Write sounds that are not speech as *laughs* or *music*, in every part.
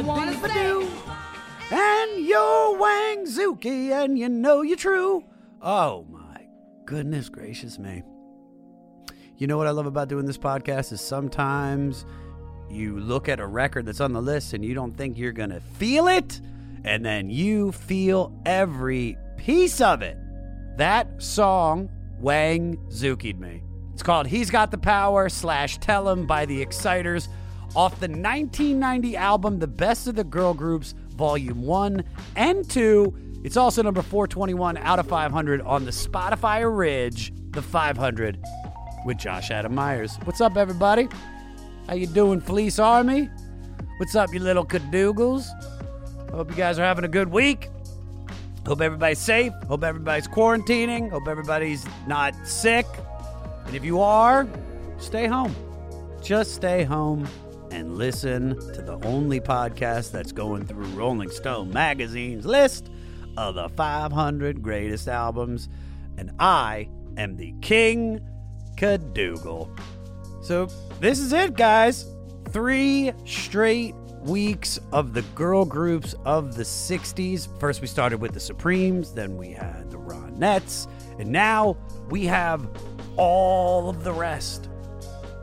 I want to say. And you're Wang Zuki, and you know you're true. Oh my goodness gracious me. You know what I love about doing this podcast is sometimes you look at a record that's on the list and you don't think you're going to feel it, and then you feel every piece of it. That song, Wang Zuki'd me. It's called He's Got the Power slash Tell Him by the Exciters off the 1990 album The Best of the Girl Groups, Volume 1 and 2. It's also number 421 out of 500 on the Spotify Ridge, the 500 with Josh Adam Meyers. What's up, everybody? How you doing, Fleece Army? What's up, you little cadoogles? Hope you guys are having a good week. Hope everybody's safe. Hope everybody's quarantining. Hope everybody's not sick. And if you are, stay home. Just stay home and listen to the only podcast that's going through Rolling Stone magazine's list of the 500 greatest albums. And I am the King Cadougal. So this is it, guys. Three straight weeks of the girl groups of the 60s. First, we started with the Supremes, then we had the Ronettes, and now we have all of the rest.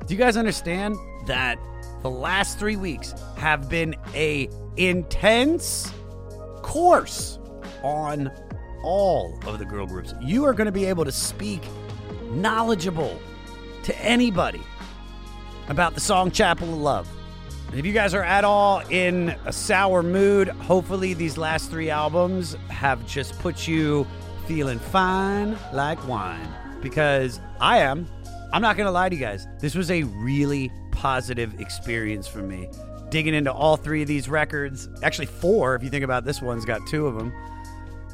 Do you guys understand that the last three weeks have been a intense course on all of the girl groups? You are going to be able to speak knowledgeable to anybody about the song Chapel of Love. And if you guys are at all in a sour mood, hopefully these last three albums have just put you feeling fine like wine. Because I am. I'm not going to lie to you guys. This was a really positive experience for me. Digging into all three of these records, actually, four, if you think about this one's got two of them.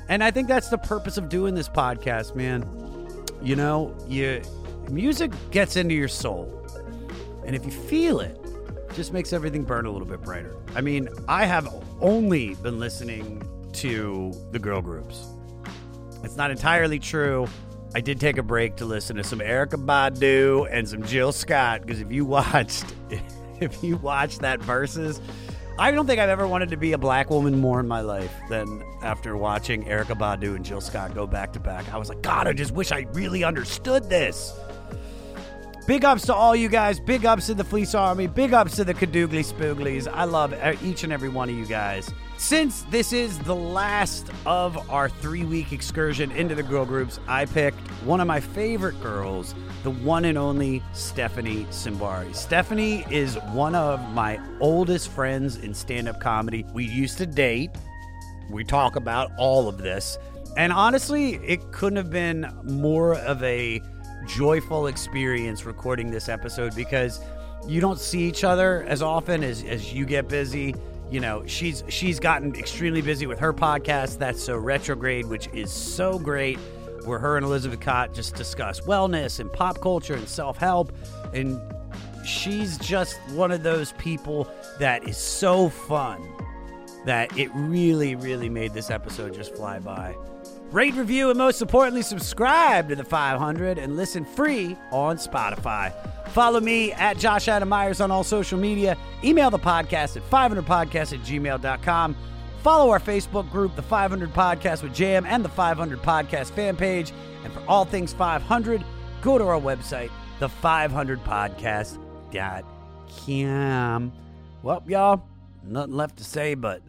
And I think that's the purpose of doing this podcast, man. You know, you music gets into your soul. And if you feel it, it just makes everything burn a little bit brighter. I mean, I have only been listening to the girl groups. It's not entirely true. I did take a break to listen to some Erykah Badu and some Jill Scott because if you *laughs* watched, if you watched that Verzuz, I don't think I've ever wanted to be a black woman more in my life than after watching Erykah Badu and Jill Scott go back to back. I was like, God, I just wish I really understood this. Big ups to all you guys. Big ups to the Fleece Army. Big ups to the Cadoogly Spooglies. I love each and every one of you guys. Since this is the last of our three week excursion into the girl groups, I picked one of my favorite girls, the one and only Stephanie Simbari. Stephanie is one of my oldest friends in stand up comedy. We used to date. We talk about all of this. And honestly, it couldn't have been more of a joyful experience recording this episode because you don't see each other as often as, as you get busy. You know, she's she's gotten extremely busy with her podcast, That's So Retrograde, which is so great, where her and Elizabeth Kott just discuss wellness and pop culture and self-help. And she's just one of those people that is so fun that it really, really made this episode just fly by. Rate, review, and most importantly, subscribe to the 500 and listen free on Spotify. Follow me at Josh Adam Meyers on all social media. Email the podcast at 500podcast at gmail.com. Follow our Facebook group, The 500 Podcast with Jam, and the 500 Podcast fan page. And for all things 500, go to our website, the500podcast.com. Well, y'all, nothing left to say but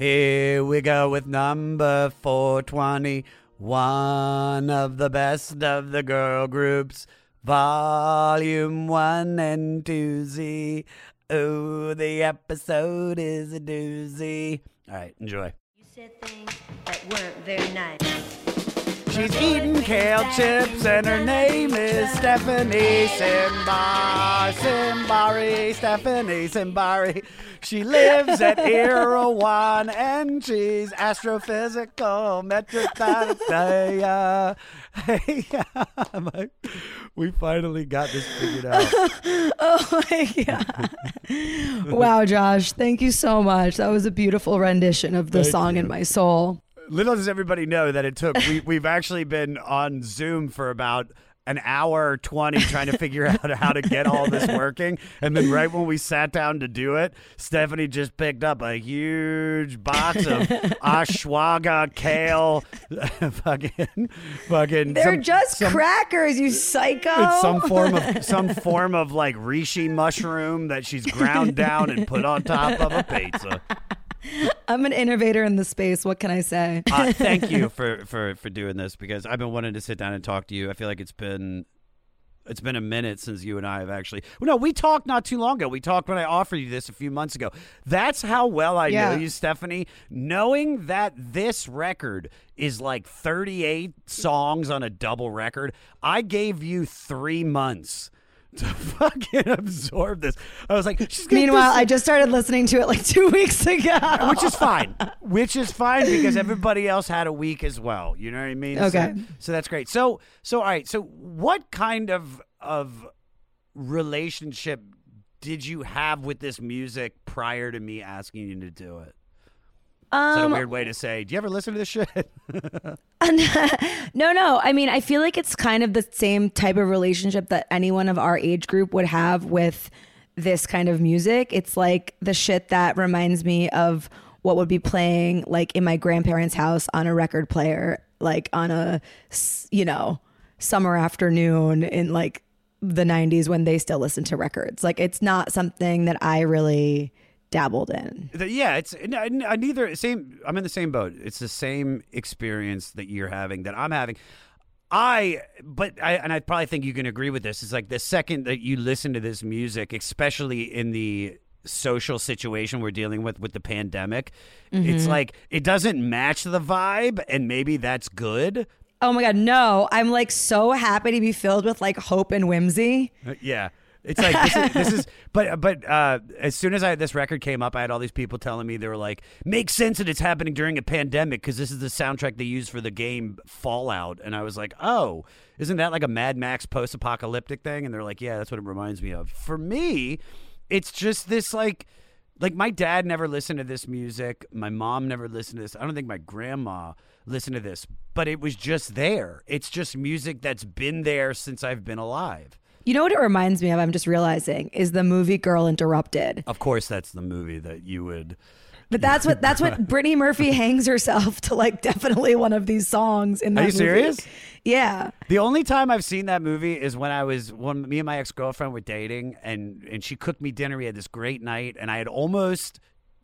here we go with number 420, one of the best of the girl groups, volume 1 and 2Z Oh, the episode is a doozy. All right, enjoy. You said things that weren't very nice. She's eating kale chips and her name is Stephanie Simbari. Simbari, Stephanie Simbari. She lives at Erewhon and she's astrophysical metropolitan. Hey, *laughs* we finally got this figured out. *laughs* Oh my god! wow, Josh, thank you so much. That was a beautiful rendition of the Thank song you. in my soul. Little does everybody know that it took. We, we've actually been on Zoom for about an hour 20 trying to figure out how to get all this working. And then right when we sat down to do it, Stephanie just picked up a huge box of *laughs* ashwagandha, kale, *laughs* fucking, fucking. They're some- just some- crackers, you psycho. It's some form of some form of like reishi mushroom that she's ground down and put on top of a pizza. I'm an innovator in the space. What can I say? uh, thank you *laughs* for, for for doing this because I've been wanting to sit down and talk to you. I feel like it's been it's been a minute since you and I have actually. Well, no, we talked not too long ago. We talked when I offered you this a few months ago. That's how well I Yeah. know you, Stephanie. Knowing that this record is like 38 songs on a double record, I gave you three months. To *laughs* fucking absorb this, I was like. She's Meanwhile, I just started listening to it like two *laughs* weeks ago. which is fine. Which is fine because everybody else had a week as well. You know what I mean? So- Okay. So, that's great. So so all right. So what kind of of relationship did you have with this music prior to me asking you to do it? Is that a Um, weird way to say? Do you ever listen to this shit? *laughs* *laughs* no, no. I mean, I feel like it's kind of the same type of relationship that anyone of our age group would have with this kind of music. It's like the shit that reminds me of what would be playing like in my grandparents' house on a record player, like on a you know, summer afternoon in like the 90s when they still listened to records. Like it's not something that I really dabbled in. Yeah, it's neither same. I'm in the same boat. It's the same experience that you're having that I'm having. I, but I, and I probably think you can agree with this. It's like the second that you listen to this music, especially in the social situation we're dealing with with the pandemic, it's like it doesn't match the vibe, and maybe that's good. Oh my God, no. I'm like so happy to be filled with like hope and whimsy. Uh, Yeah. It's like this is, this is *laughs* but but uh, as soon as I this record came up, I had all these people telling me they were like, "Makes sense that it's happening during a pandemic because this is the soundtrack they use for the game Fallout." And I was like, "Oh, isn't that like a Mad Max post-apocalyptic thing?" And they're like, "Yeah, that's what it reminds me of." For me, it's just this like like my dad never listened to this music. My mom never listened to this. I don't think my grandma listened to this, but it was just there. It's just music that's been there since I've been alive. You know what it reminds me of? I'm just realizing is the movie Girl Interrupted. Of course, that's the movie that you would. But that's what that's what *laughs* Brittany Murphy hangs herself to like definitely one of these songs in that Are you movie. serious? Yeah. The only time I've seen that movie is when I was when me and my ex girlfriend were dating, and and she cooked me dinner. We had this great night, and I had almost.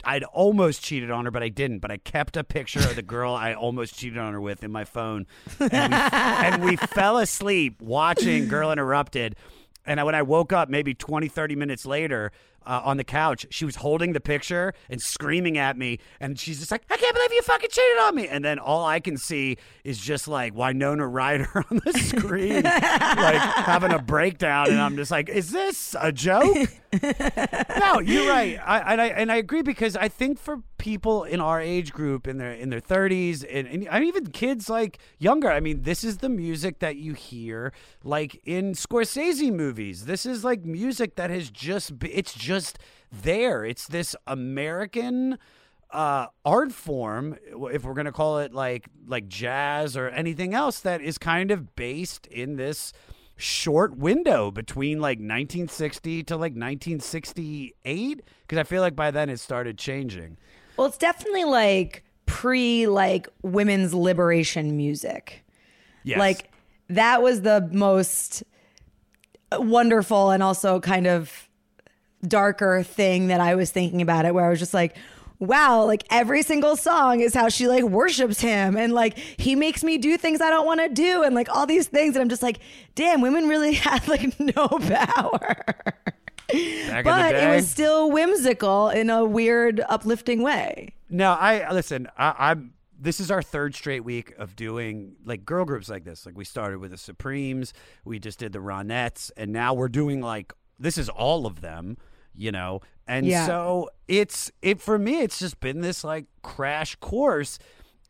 I'd almost cheated on her, but I didn't. But I kept a picture of the girl I almost cheated on her with in my phone, and we, and we *laughs* fell asleep watching Girl Interrupted. And I, when I woke up, maybe 20, 30 minutes later, uh, on the couch, she was holding the picture and screaming at me. And she's just like, I can't believe you fucking cheated on me. And then all I can see is just like Winona Ryder *laughs* on the screen, like having a breakdown. And I'm just like, is this a joke? *laughs* no, you're right. I, and I and I agree because I think for people in our age group, in their in their 30s, and, and I mean, even kids like younger, I mean, this is the music that you hear like in Scorsese movies. This is like music that has just it's just there. It's this American uh, art form, if we're gonna call it like like jazz or anything else, that is kind of based in this short window between like 1960 to like 1968 because I feel like by then it started changing. Well, it's definitely like pre like women's liberation music. Yes. Like that was the most wonderful and also kind of darker thing that I was thinking about it where I was just like wow like every single song is how she like worships him and like he makes me do things I don't want to do and like all these things and I'm just like damn women really *laughs* had like no power Back in the but it was still whimsical in a weird, uplifting way. No, I listen. I, I'm. This is our third straight week of doing like girl groups like this. Like we started with the Supremes, we just did the Ronettes, and now we're doing like this is all of them. You know, and Yeah. so it's it for me. It's just been this like crash course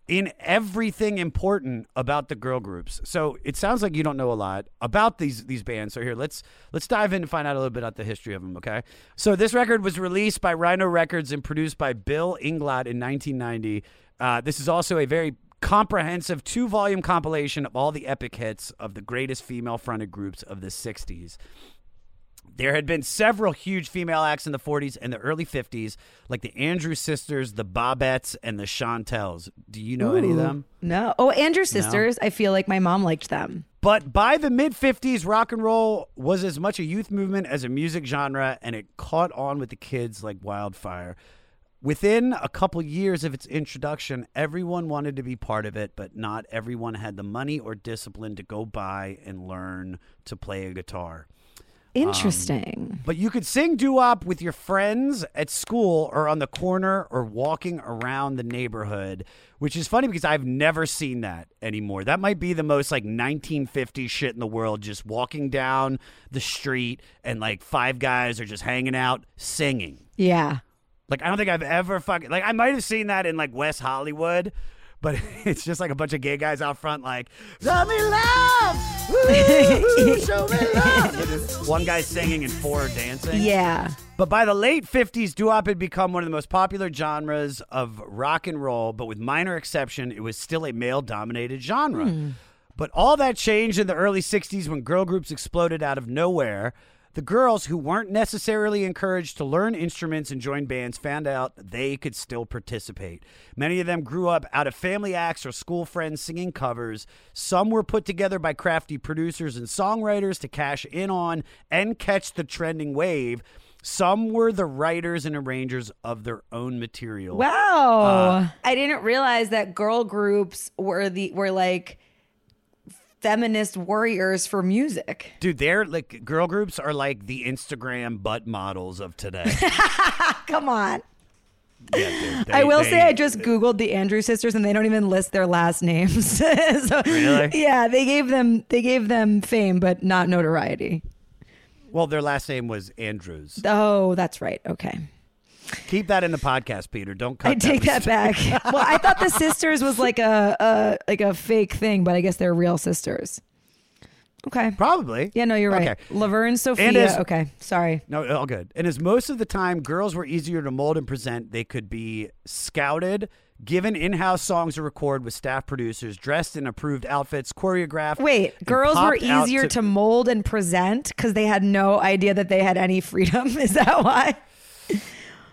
in everything important about the girl groups. So it sounds like you don't know a lot about these these bands. So here, let's let's dive in and find out a little bit about the history of them. Okay. So this record was released by Rhino Records and produced by Bill Inglot in 1990. Uh, this is also a very comprehensive two volume compilation of all the epic hits of the greatest female fronted groups of the 60s. There had been several huge female acts in the 40s and the early 50s, like the Andrews Sisters, the Bobbettes, and the Chantels. Do you know any of them? No. Oh, Andrew Sisters. I feel like my mom liked them. But by the mid 50s, rock and roll was as much a youth movement as a music genre, and it caught on with the kids like wildfire. Within a couple years of its introduction, everyone wanted to be part of it, but not everyone had the money or discipline to go buy and learn to play a guitar. Interesting. Um, but you could sing doo wop with your friends at school or on the corner or walking around the neighborhood, which is funny because I've never seen that anymore. That might be the most like 1950s shit in the world, just walking down the street and like five guys are just hanging out singing. yeah. Like, I don't think I've ever fucking, like, I might have seen that in like West Hollywood. But *laughs* it's just like a bunch of gay guys out front, like, show me love, *laughs* show me love. One guy singing and four dancing. Yeah. But by the late 50s, doo-wop had become one of the most popular genres of rock and roll, but with minor exception, it was still a male-dominated genre. Hmm. But all that changed in the early 60s when girl groups exploded out of nowhere. The girls who weren't necessarily encouraged to learn instruments and join bands found out they could still participate. Many of them grew up out of family acts or school friends singing covers. Some were put together by crafty producers and songwriters to cash in on and catch the trending wave. Some were the writers and arrangers of their own material. Wow. Uh, I didn't realize that girl groups were the were like feminist warriors for music. Dude, they're like girl groups are like the Instagram butt models of today. *laughs* Come on. Yeah, dude, I will they- say I just googled the Andrew sisters and they don't even list their last names. *laughs* so, Really? Yeah, they gave them they gave them fame but not notoriety. Well, their last name was Andrews. Oh, that's right. Okay. Keep that in the podcast, Peter. Don't cut I take that back. *laughs* well, I thought the sisters was like a, a like a fake thing, but I guess they're real sisters. Okay. Probably. Yeah, no, you're right. Okay. Laverne, Sophia. And as- okay, sorry. No, uh, all good. And as most of the time girls were easier to mold and present, they could be scouted, given in-house songs to record with staff producers, dressed in approved outfits, choreographed. Wait, girls were easier to, mold and present because they had no idea that they had any freedom. *laughs* Is that why?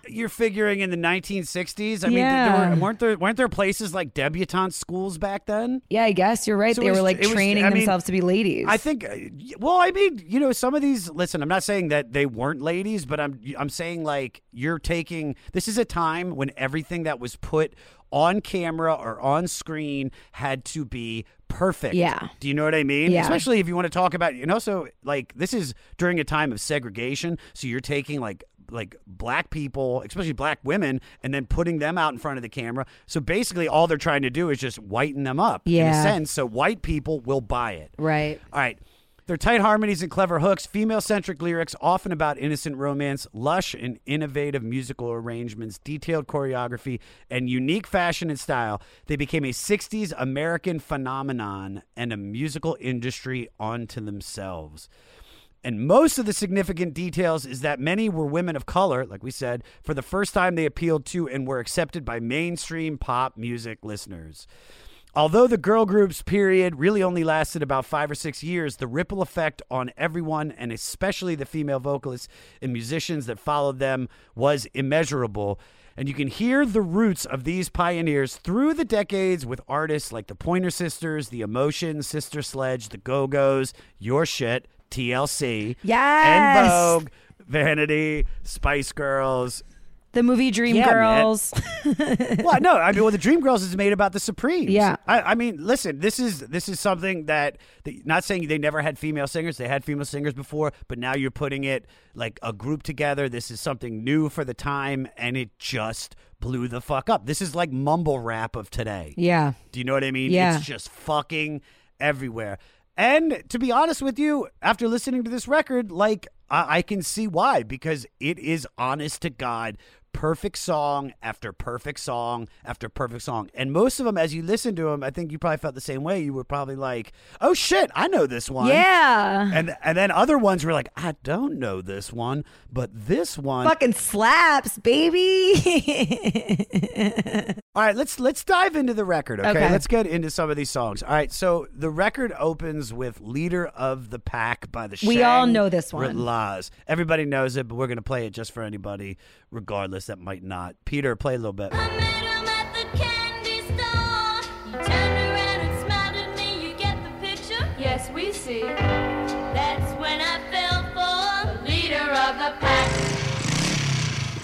You're figuring in the 1960s. I mean, there were, weren't there weren't there places like debutante schools back then? Yeah, I guess you're right. So they was- were like it was- training mean, themselves to be ladies. I think. uh, Well, I mean, you know, some of these. Listen, I'm not saying that they weren't ladies, but I'm I'm saying like you're taking. This is a time when everything that was put on camera or on screen had to be perfect. Yeah. Do you know what I mean? Yeah. Especially if you want to talk about, you know, so like this is during a time of segregation, so you're taking like like black people, especially black women, and then putting them out in front of the camera. So basically, all they're trying to do is just whiten them up yeah. in a sense, so white people will buy it. right. All right. Their tight harmonies and clever hooks, female centric lyrics, often about innocent romance, lush and innovative musical arrangements, detailed choreography, and unique fashion and style. They became a 60s American phenomenon and a musical industry unto themselves. And most of the significant details is that many were women of color, like we said. For the first time, they appealed to and were accepted by mainstream pop music listeners. Although the girl groups period really only lasted about five or six years, the ripple effect on everyone, and especially the female vocalists and musicians that followed them, was immeasurable. And you can hear the roots of these pioneers through the decades with artists like the Pointer Sisters, the Emotions, Sister Sledge, the Go Go's, Your Shit, TLC, Yes. En Vogue, Vanity, Spice Girls, The movie Dream Yeah. Girls. *laughs* well, no, I mean, well, the Dream Girls is made about the Supremes. Yeah. I, I mean, listen, this is this is something that, that not saying they never had female singers. They had female singers before, but now you're putting it like a group together. This is something new for the time, and it just blew the fuck up. This is like mumble rap of today. yeah. Do you know what I mean? Yeah. It's just fucking everywhere. And to be honest with you, after listening to this record, like I, I can see why because it is honest to God, perfect song after perfect song after perfect song. And most of them, as you listen to them, I think you probably felt the same way. You were probably like, "Oh shit, I know this one." Yeah. And and then other ones were like, "I don't know this one, but this one." Fucking slaps, baby. *laughs* All right, let's let's dive into the record. Okay? Okay. let's get into some of these songs. All right, so the record opens with "Leader of the Pack" by the We all know this one. Laws. Everybody knows it, but we're gonna play it just for anybody, regardless that might not. Peter, play a little bit. I met him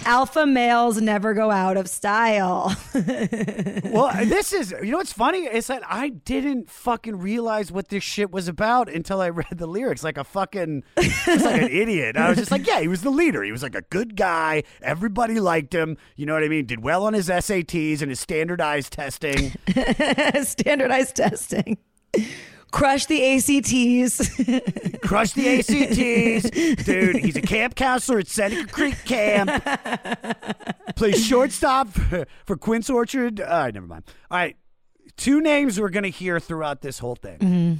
Alpha males never go out of style. *laughs* Well, this is you know what's funny It's that I didn't fucking realize what this shit was about until I *laughs* read the lyrics. Like a fucking, just like an idiot. I was just like, yeah, he was the leader. He was like a good guy. Everybody liked him. You know what I mean? Did well on his SATs and his standardized testing. *laughs* Standardized testing. Crush the ACTs. *laughs* Crush the ACTs. Dude, he's a camp counselor at Seneca Creek Camp. Plays shortstop for, for Quince Orchard. All right, never mind. All right. Two names we're going to hear throughout this whole thing mm-hmm.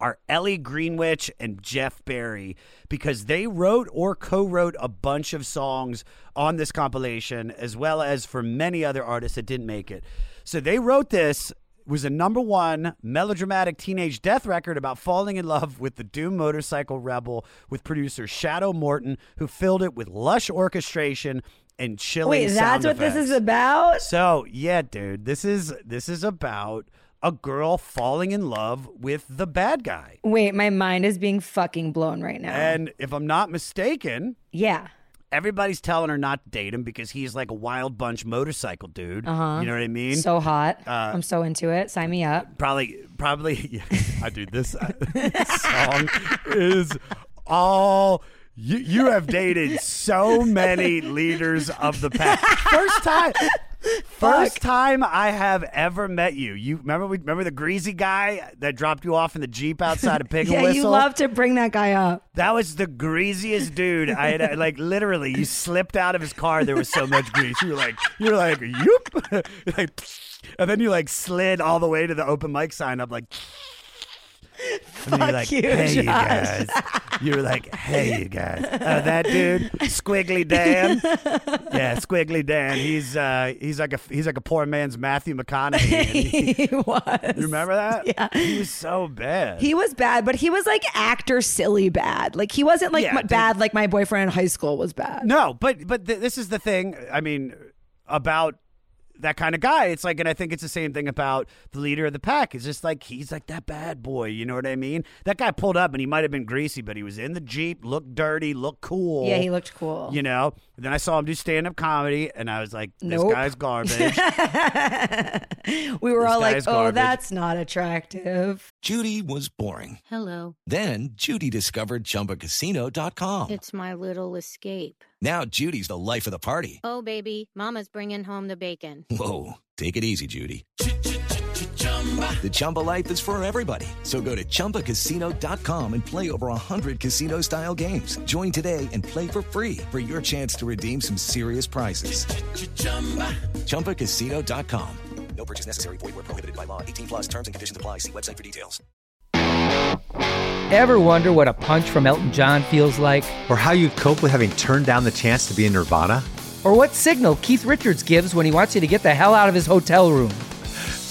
are Ellie Greenwich and Jeff Barry because they wrote or co wrote a bunch of songs on this compilation, as well as for many other artists that didn't make it. So they wrote this was a number one melodramatic teenage death record about falling in love with the Doom motorcycle rebel with producer Shadow Morton, who filled it with lush orchestration and chilling. Wait, that's what this is about? So yeah, dude, this is this is about a girl falling in love with the bad guy. Wait, my mind is being fucking blown right now. And if I'm not mistaken, yeah. Everybody's telling her not to date him because he's like a wild bunch motorcycle dude. Uh-huh. You know what I mean? So hot. Uh, I'm so into it. Sign me up. probably, probably. *laughs* I do this, this song is all. You you have dated so many leaders of the pack. First time. First time I have ever met you. You remember we remember the greasy guy that dropped you off in the Jeep outside of *laughs* Pig Yeah, Whistle? you love to bring that guy up. That was the greasiest dude. I had uh, like literally. You slipped out of his car. There was so much grease. You were like, you were like, yoop, *laughs* like, and then you like slid all the way to the open mic sign up, like. And then you're like, you, hey, you guys. You're like, hey, you guys. Uh, that dude, Squiggly *laughs* Dan. Yeah, Squiggly Dan. He's uh, he's like a he's like a poor man's Matthew McConaughey. He- *laughs* he was. you remember that? Yeah. He was so bad. He was bad, but he was like actor silly bad. Like he wasn't like Yeah, m- bad like my boyfriend in high school was bad. No, but but th- this is the thing. I mean, about that kind of guy. It's like, and I think it's the same thing about the leader of the pack. It's just like he's like that bad boy. You know what I mean? That guy pulled up, and he might have been greasy, but he was in the jeep, looked dirty, looked cool. Yeah, he looked cool. You know. Then I saw him do stand up comedy, and I was like, this Nope. guy's garbage. *laughs* we were This all like, "Oh, garbage." that's not attractive." Judy was boring. Hello. Then Judy discovered ChumbaCasino.com. It's my little escape. Now Judy's the life of the party. Oh, baby, Mama's bringing home the bacon. Whoa, take it easy, Judy. The Chumba life is for everybody. So go to ChumbaCasino.com and play over 100 casino-style games. Join today and play for free for your chance to redeem some serious prizes. ChumbaCasino.com. No purchase necessary. Void where prohibited by law. 18 plus terms and conditions apply. See website for details. Ever wonder what a punch from Elton John feels like? Or how you'd cope with having turned down the chance to be in Nirvana? Or what signal Keith Richards gives when he wants you to get the hell out of his hotel room?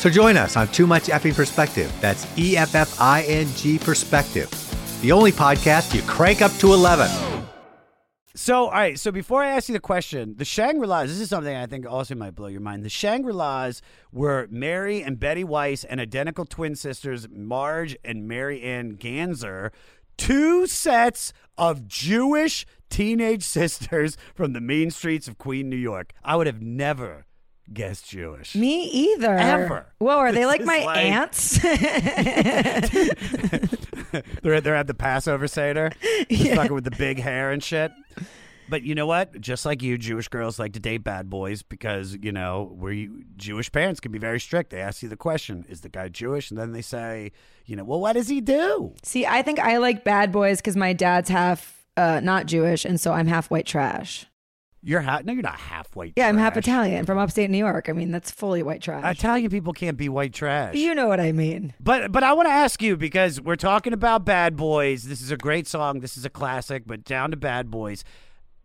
So join us on Too Much Effing Perspective. That's E F F I N G Perspective. The only podcast you crank up to 11. So, all right. So, before I ask you the question, the Shangri La's, this is something I think also might blow your mind. The Shangri La's were Mary and Betty Weiss and identical twin sisters, Marge and Mary Ann Ganser, two sets of Jewish teenage *laughs* sisters from the mean streets of Queen, New York. I would have never guessed Jewish. Me either. Ever. Whoa, are they This like my like- aunts? *laughs* *laughs* they're they're at the Passover Seder, just fucking with the big hair and shit. But you know what? Just like you, Jewish girls like to date bad boys because you know we Jewish parents can be very strict. They ask you the question, "Is the guy Jewish?" and then they say, "You know, well, what does he do?" See, I think I like bad boys because my dad's half uh, not Jewish, and so I'm half white trash. You're half. No, you're not half white. Yeah, I'm half trash. Italian from upstate New York. I mean, that's fully white trash. Italian people can't be white trash. you know what I mean. But but I want to ask you because we're talking about Bad Boys. This is a great song. This is a classic. But down to Bad Boys.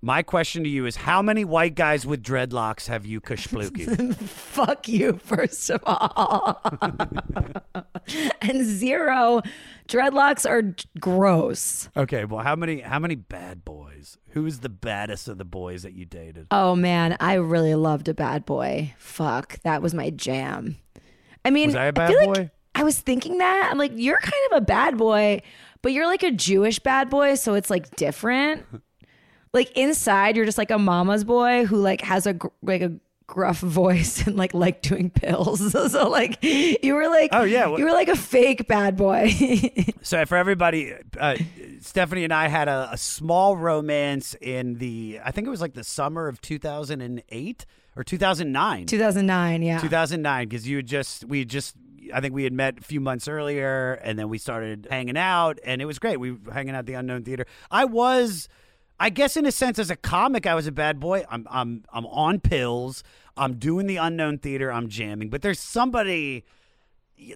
My question to you is: How many white guys with dreadlocks have you kashplooky? *laughs* Fuck you, first of all. *laughs* and zero, dreadlocks are gross. okay, well, how many how many bad boys? Who's the baddest of the boys that you dated? Oh man, I really loved a bad boy. Fuck, that was my jam. I mean, Was I a bad like boy? I was thinking that. I'm like, you're kind of a bad boy, but you're like a Jewish bad boy, so it's like different. *laughs* like inside, you're just like a mama's boy who like has a like a gruff voice *laughs* and like like doing pills. *laughs* so like you were like, Oh, yeah, well- you were like a fake bad boy. *laughs* So for everybody, uh, Stephanie and I had a, a small romance in the I think it was like the summer of 2008 or 2009. 2009, yeah. 2009 because you had just we had just I think we had met a few months earlier and then we started hanging out and it was great. We were hanging out at the Unknown Theater. I was I guess in a sense as a comic I was a bad boy. I'm I'm I'm on pills. I'm doing the Unknown Theater. I'm jamming. But there's somebody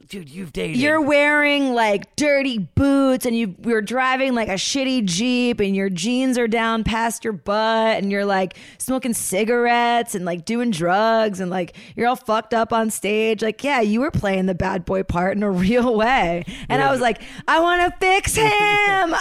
dude you've dated You're wearing like dirty boots and you you're driving like a shitty Jeep and your jeans are down past your butt and you're like smoking cigarettes and like doing drugs and like you're all fucked up on stage. Like, yeah, you were playing the bad boy part in a *laughs* real way. And I was like, I want to fix *laughs* him.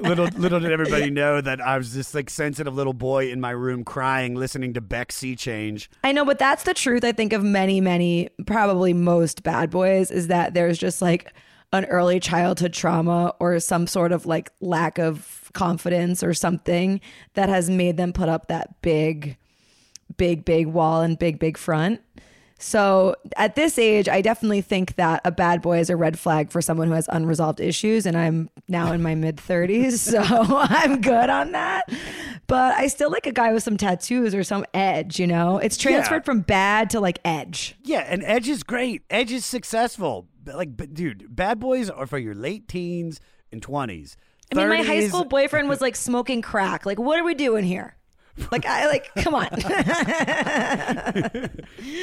*laughs* little little did everybody know that I was this like sensitive little boy in my room crying listening to Beck Sea Change. I know, but that's the truth, I think, of many, many, probably most bad boys is that there's just like an early childhood trauma or some sort of like lack of confidence or something that has made them put up that big, big, big wall and big, big front. So at this age, I definitely think that a bad boy is a red flag for someone who has unresolved issues. And I'm now in my mid 30s, *laughs* so I'm good on that. But I still like a guy with some tattoos or some edge, you know? It's transferred Yeah. from bad to like edge. Yeah, and Edge is great. Edge is successful. Like, but dude, bad boys are for your late teens and twenties. I mean, my high school boyfriend was like smoking crack. Like, what are we doing here? Like, I like, come on. *laughs*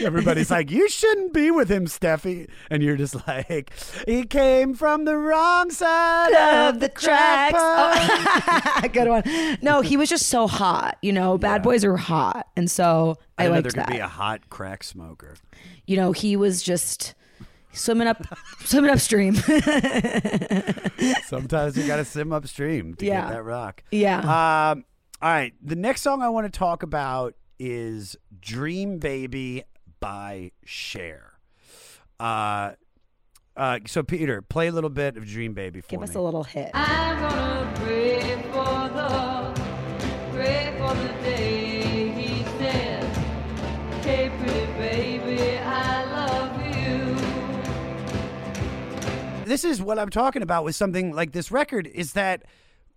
Everybody's like, you shouldn't be with him, Steffi, and you're just like, he came from the wrong side of the tracks. Oh, *laughs* good one. No, he was just so hot. You know, bad boys are hot, and so I, I, liked there could that. be a hot crack smoker. you know, he was just swimming up, *laughs* swimming upstream. Sometimes you got to swim upstream to Yeah. get that rock. Yeah. Um, all right. The next song I want to talk about is Dream Baby by Cher. Uh, uh, so, Peter, play a little bit of Dream Baby for Give me. us a little hit. I'm gonna pray for the, pray for the day he says, Hey pretty baby, I love you. this is what I'm talking about with something like this record is that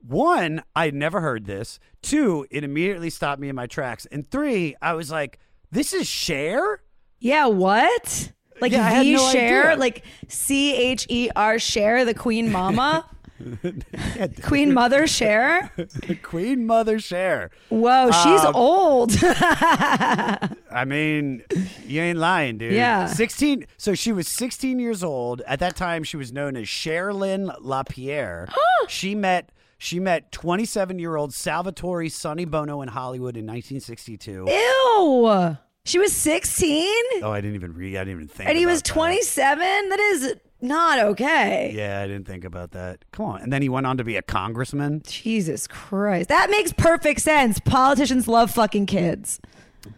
one, I never heard this. Two, it immediately stopped me in my tracks. And three, I was like, this is Cher? Yeah, what? Like Yeah, the no Cher, idea. like C H E R Cher, the Queen Mama, *laughs* Queen Mother Cher. *laughs* Queen Mother Cher. Whoa, she's Um, old. *laughs* I mean, you ain't lying, dude. Yeah. 16. So she was 16 years old. At that time, she was known as Cherilyn LaPierre. *gasps* she met she met 27 year old Salvatore Sonny Bono in Hollywood in 1962. Ew. She was 16 Oh, I didn't even read. I didn't even think. and he was about that. 27. That is not okay. Yeah, I didn't think about that. Come on. And then he went on to be a congressman. Jesus Christ. That makes perfect sense. Politicians love fucking kids.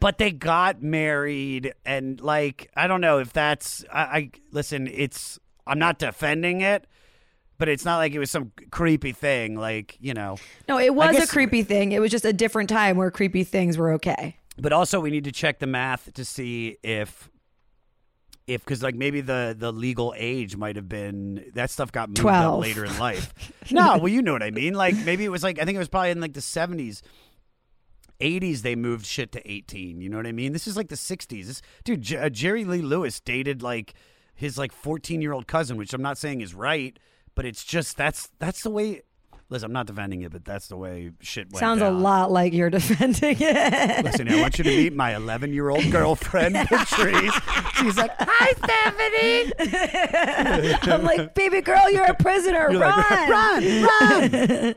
But they got married, and like I don't know if that's. I, I listen. It's. I'm not defending it, but it's not like it was some creepy thing. Like you know. No, it was a creepy thing. It was just a different time where creepy things were okay. But also, we need to check the math to see if. If because like maybe the the legal age might have been that stuff got moved 12. up later in *laughs* life. no, well you know what I mean. Like maybe it was like I think it was probably in like the seventies. 80s they moved shit to 18 you know what i mean this is like the 60s this dude J- uh, jerry lee lewis dated like his like 14 year old cousin which i'm not saying is right but it's just that's that's the way listen i'm not defending it but that's the way shit went Sounds a lot like you're *laughs* defending it. listen i want you to meet my 11 year old girlfriend *laughs* *laughs* patrice she's like hi stephanie I'm like, baby girl, you're a prisoner. You're run. like, run run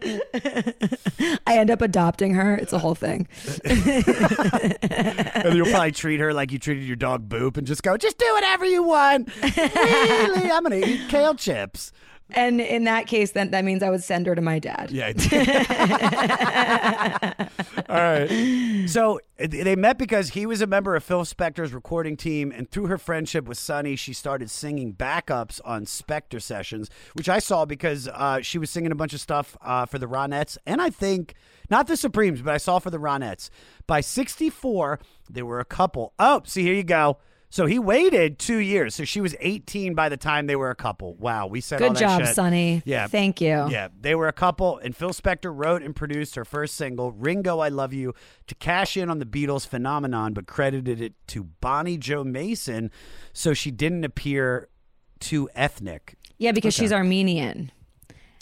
I end up adopting her. It's a whole thing. and you'll probably treat her like you treated your dog boop and just go just do whatever you want really i'm gonna eat kale chips And in that case, then that means I would send her to my dad. Yeah. *laughs* All right. So they met because he was a member of Phil Spector's recording team, and through her friendship with Sonny, she started singing backups on Spector sessions, which I saw because uh, she was singing a bunch of stuff uh, for the Ronettes, and I think not the Supremes, but I saw for the Ronettes. By '64, there were a couple. Oh, see, here you go. So he waited two years. So she was 18 by the time they were a couple. Wow, we said all Good job, shit. Sonny. Yeah, Thank you. yeah, they were a couple, and Phil Spector wrote and produced her first single, Ringo, I Love You, to cash in on the Beatles phenomenon, but credited it to Bonnie Jo Mason so she didn't appear too ethnic. Yeah, because she's Armenian.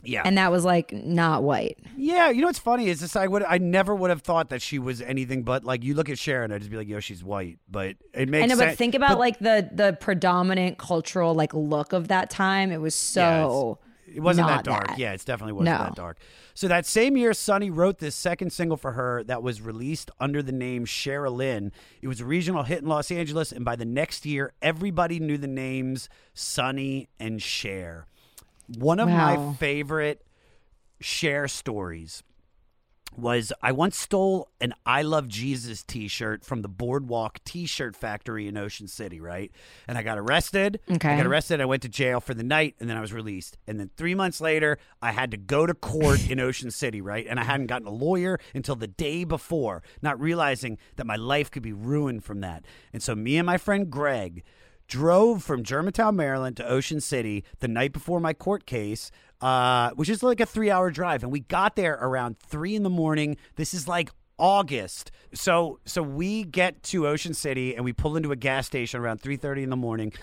Yeah. And that was like not white. yeah, you know what's funny is this I would I never would have thought that she was anything but like you look at Sharon, I'd just be like, yo, she's white. But it makes I know, sense. but think about like the the predominant cultural like look of that time. It was so It wasn't that dark. that. Yeah, it's definitely wasn't No. that dark. So that same year, Sonny wrote this second single for her that was released under the name Cherilyn. It was a regional hit in Los Angeles, and by the next year, everybody knew the names Sonny and Cher. One of my favorite Cher stories was I once stole an I Love Jesus t shirt from the Boardwalk t shirt factory in Ocean City, right? And I got arrested. Okay. I got arrested. I went to jail for the night and then I was released. And then three months later, I had to go to court in Ocean City, right? And I hadn't gotten a lawyer until the day before, not realizing that my life could be ruined from that. And so me and my friend Greg, drove from Germantown, Maryland to Ocean City the night before my court case, uh, which is like a three hour drive. And we got there around three in the morning. This is like August. So so we get to Ocean City and we pull into a gas station around 3:30 in the morning.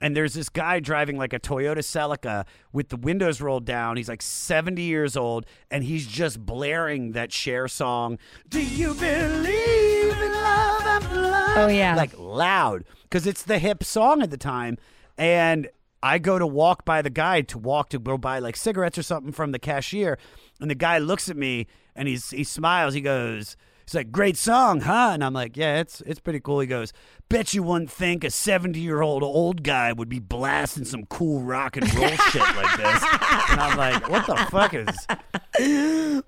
And there's this guy driving like a Toyota Celica with the windows rolled down. He's like 70 years old and he's just blaring that Cher song. Do you believe in love after love? Oh, yeah. Like loud because it's the hip song at the time. And I go to walk by the guy to walk to go buy like cigarettes or something from the cashier, and the guy looks at me and he's he smiles. He goes, "He's like, great song, huh?" And I'm like, "Yeah, it's it's pretty cool." He goes, "Bet you wouldn't think a 70 year old old guy would be blasting some cool rock and roll shit like this." *laughs* And I'm like, "What the fuck is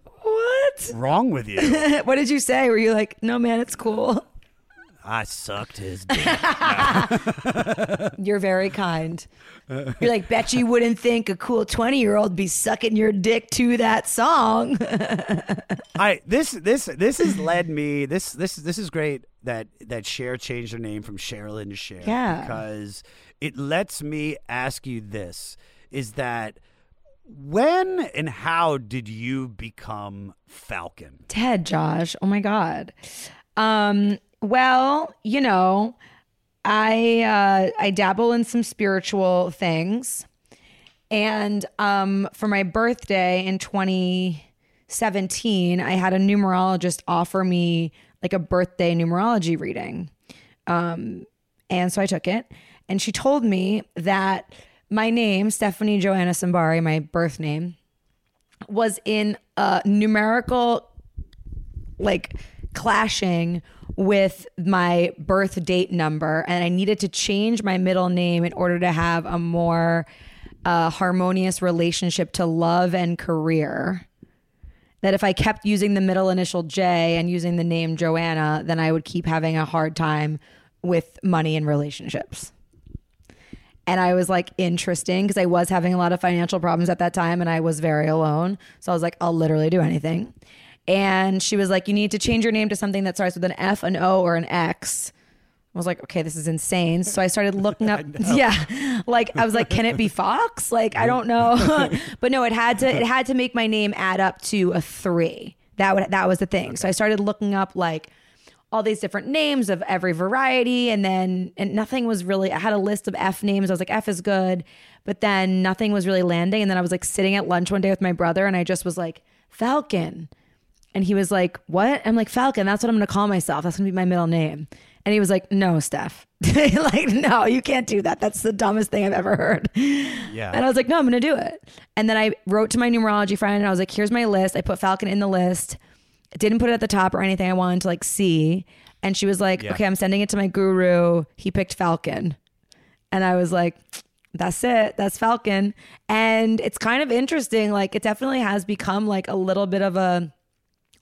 What? wrong with you?" *laughs* what did you say? Were you like, no, man, it's cool? I sucked his *laughs* dick. *laughs* You're very kind. You're like, bet you wouldn't think a cool 20 year old be sucking your dick to that song. I this this this has led me this this this is great that that Cher changed her name from Cherilyn to Cher. Yeah. Because it lets me ask you this is that when and how did you become Falcon? Ted, Josh. Oh my God. Um, well, you know, I uh, I dabble in some spiritual things, and um, for my birthday in 2017, I had a numerologist offer me like a birthday numerology reading, um, and so I took it, and she told me that my name, Stephanie Joanna Simbari, my birth name, was in a numerical like clashing with my birth date number, and I needed to change my middle name in order to have a more uh, harmonious relationship to love and career. That if I kept using the middle initial J and using the name Joanna, then I would keep having a hard time with money and relationships. And I was like, interesting, because I was having a lot of financial problems at that time and I was very alone. So I was like, I'll literally do anything. And she was like, you need to change your name to something that starts with an F, an O, or an X. I was like, okay, this is insane. So I started looking *laughs* up. *laughs* yeah, like I was like, can it be Fox? Like I don't know, *laughs* but no, it had to. It had to make my name add up to a three. That would that was the thing. So I started looking up like all these different names of every variety, and then and nothing was really. I had a list of F names. I was like, F is good, but then nothing was really landing. And then I was like sitting at lunch one day with my brother, and I just was like, Falcon. And he was like, What? I'm like, Falcon, that's what I'm gonna call myself. That's gonna be my middle name. And he was like, No, Steph. *laughs* like, no, you can't do that. That's the dumbest thing I've ever heard. Yeah. And I was like, No, I'm gonna do it. And then I wrote to my numerology friend and I was like, Here's my list. I put Falcon in the list. Didn't put it at the top or anything. I wanted to like see. And she was like, Yeah. Okay, I'm sending it to my guru. He picked Falcon. And I was like, that's it. That's Falcon. And it's kind of interesting. Like, it definitely has become like a little bit of a,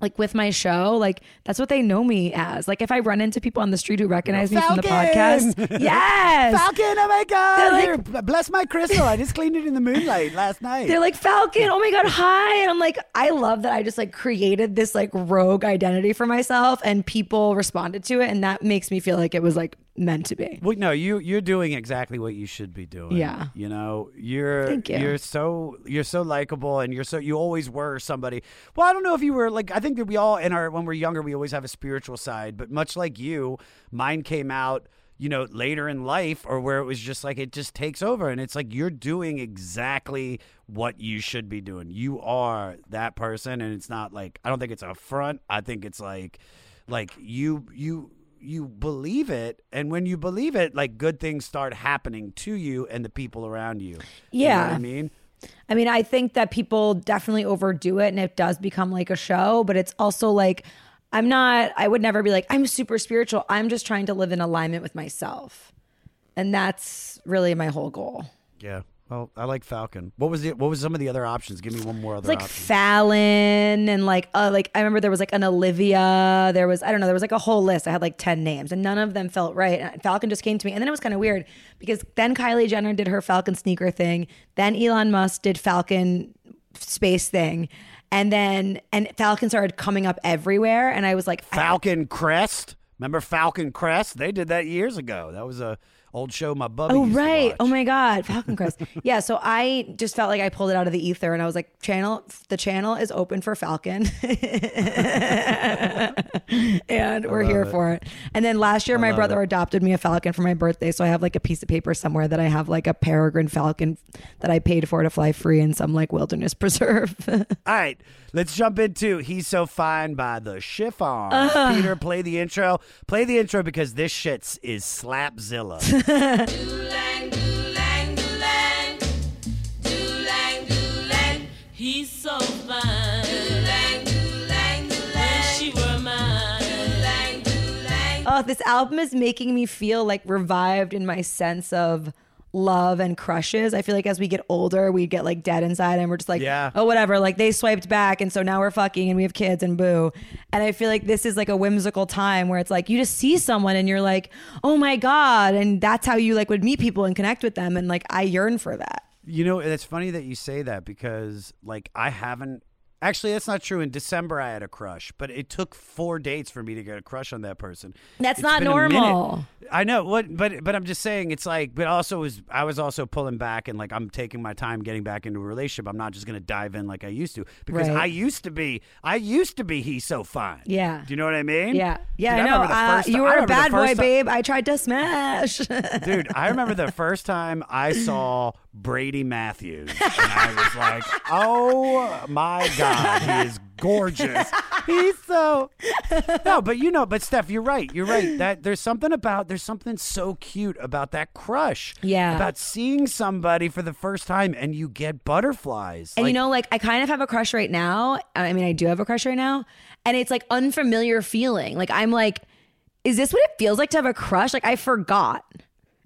like with my show, like that's what they know me as. Like, if I run into people on the street who recognize me from the podcast, *laughs* yes. Falcon, oh my God. Like- bless my crystal. I just cleaned it in the moonlight last night. They're like Falcon. Oh my god, hi! And I'm like, I love that I just like created this like rogue identity for myself, and people responded to it, and that makes me feel like it was like meant to be. Well, no, you you're doing exactly what you should be doing. Yeah. you know, you're Thank you. are so you're so likable, and you're so you always were somebody. Well, I don't know if you were like I think that we all in our when we're younger we always have a spiritual side, but much like you, mine came out. You know, later in life, or where it was just like it just takes over, and it's like you're doing exactly what you should be doing. You are that person, and it's not like I don't think it's a front. I think it's like, like you you you believe it and when you believe it like good things start happening to you and the people around you You know what Yeah. i mean I mean, I think that people definitely overdo it, and it does become like a show. But it's also like, I'm not. I would never be like, I'm super spiritual. I'm just trying to live in alignment with myself, and that's really my whole goal. yeah well i like falcon what was it what was some of the other options give me one more It's other like option Fallon and like uh like I remember there was like an Olivia. There was I don't know, there was like a whole list. I had like 10 names and none of them felt right. And Falcon just came to me. And then it was kind of weird because then Kylie Jenner did her Falcon sneaker thing. Then Elon Musk did Falcon space thing. And then and Falcon started coming up everywhere and I was like I- falcon crest remember falcon crest they did that years ago that was a old show my bubby Oh right! Oh my God, Falcon Crest. *laughs* yeah, so I just felt like I pulled it out of the ether, and I was like, "Channel, the channel is open for Falcon, *laughs* and we're here for it." And then last year, my brother adopted me a falcon for my birthday, so I have like a piece of paper somewhere that I have like a peregrine falcon that I paid for to fly free in some like wilderness *laughs* preserve. all right let's jump into he's so fine by the chiffon Uh-huh. peter play the intro play the intro because this shit is slapzilla He's so fine. Oh, this album is making me feel like revived in my sense of love and crushes. I feel like as we get older, we get like dead inside and we're just like, Yeah. oh, whatever. Like they swiped back and so now we're fucking and we have kids and boo. And I feel like this is like a whimsical time where it's like you just see someone and you're like, oh my God. And that's how you like would meet people and connect with them. And like I yearn for that. You know, it's funny that you say that because, like, I haven't. Actually, that's not true. In December, I had a crush, but it took four dates for me to get a crush on that person. That's It's not been a minute. normal. I know what, but but I'm just saying it's like, but also was I was also pulling back and like I'm taking my time getting back into a relationship. I'm not just gonna dive in like I used to because Right. I used to be I used to be he's so fine. Yeah. Do you know what I mean? Yeah. Yeah, Dude, I know. remember the Uh, you were a bad boy, first ti- babe. I tried to smash. *laughs* Dude, I remember the first time I saw Brady Matthews, and I was like, "Oh my god, he is gorgeous. He's so *laughs* no." But you know, but Steph, you're right. You're right. That there's something about there's something so cute about that crush. Yeah. about seeing somebody for the first time and you get butterflies. And Like, you know, like I kind of have a crush right now. I mean, I do have a crush right now, and it's like unfamiliar feeling. Like I'm like, is this what it feels like to have a crush? Like I forgot.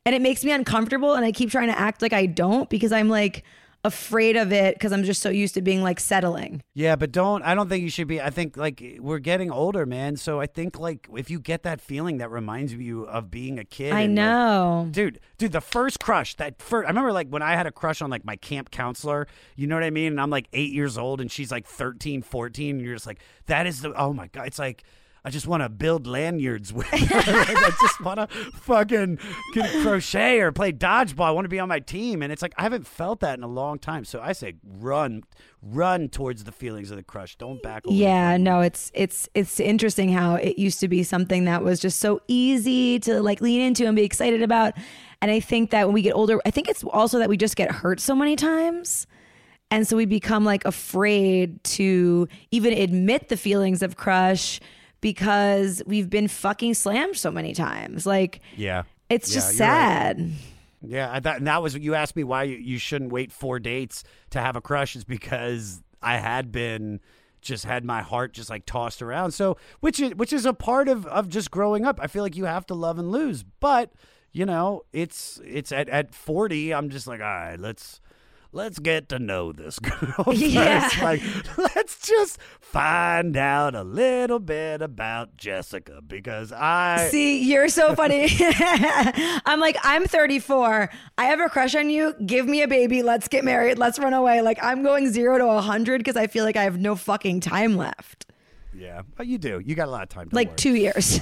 And it makes me uncomfortable and I keep trying to act like I don't because I'm like afraid of it because I'm just so used to being like settling. Yeah, but don't. I don't think you should be. I think like we're getting older, man. So I think like if you get that feeling that reminds you of being a kid. I and, like, know. dude dude the first crush that first i remember like when i had a crush on like my camp counselor you know what i mean and i'm like eight years old and she's like 13 14 and you're just like that is the oh my god it's like I just want to build lanyards *laughs* with. I just want to fucking crochet or play dodgeball. I want to be on my team. And it's like, I haven't felt that in a long time. So I say run, run towards the feelings of the crush. Don't back away. Yeah, no, it's it's it's interesting how it used to be something that was just so easy to like lean into and be excited about. And I think that when we get older, I think it's also that we just get hurt so many times. And so we become like afraid to even admit the feelings of crush because we've been fucking slammed so many times. Like Yeah. it's Yeah, just you're right. sad. Yeah, I thought, and that was you asked me why you, you shouldn't wait four dates to have a crush is because I had been just had my heart just like tossed around. So which is which is a part of of just growing up. I feel like you have to love and lose, but you know it's it's at at forty. I'm just like all right, let's. Let's get to know this *laughs* girl. *laughs* first. Yeah. Like, let's just find out a little bit about Jessica because I See, you're so funny. *laughs* I'm like, I'm 34. I have a crush on you. Give me a baby. Let's get married. Let's run away. Like, I'm going zero to 100 because I feel like I have no fucking time left. yeah, but you do. You got a lot of time. To Like, two years.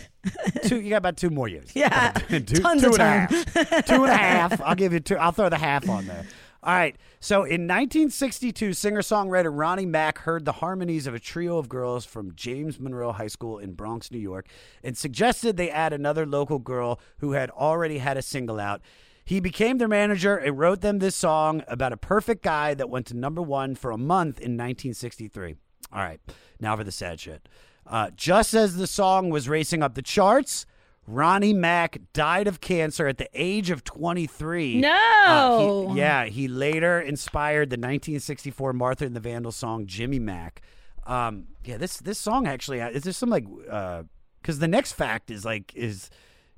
two. You got about two more years. Yeah, two, tons two of and a time. half. Two and a half. I'll give you two. I'll throw the half on there. All right. So in 1962, singer-songwriter Ronnie Mack heard the harmonies of a trio of girls from James Monroe High School in Bronx, New York, and suggested they add another local girl who had already had a single out. He became their manager and wrote them this song about a perfect guy that went to number one for a month in 1963. All right, now for the sad shit. Uh, just as the song was racing up the charts, Ronnie Mack died of cancer at the age of 23. No. Uh, he- yeah, he later inspired the 1964 Martha and the Vandellas song "Jimmy Mack." Um, yeah, this this song actually uh, is there some like because the next fact is like is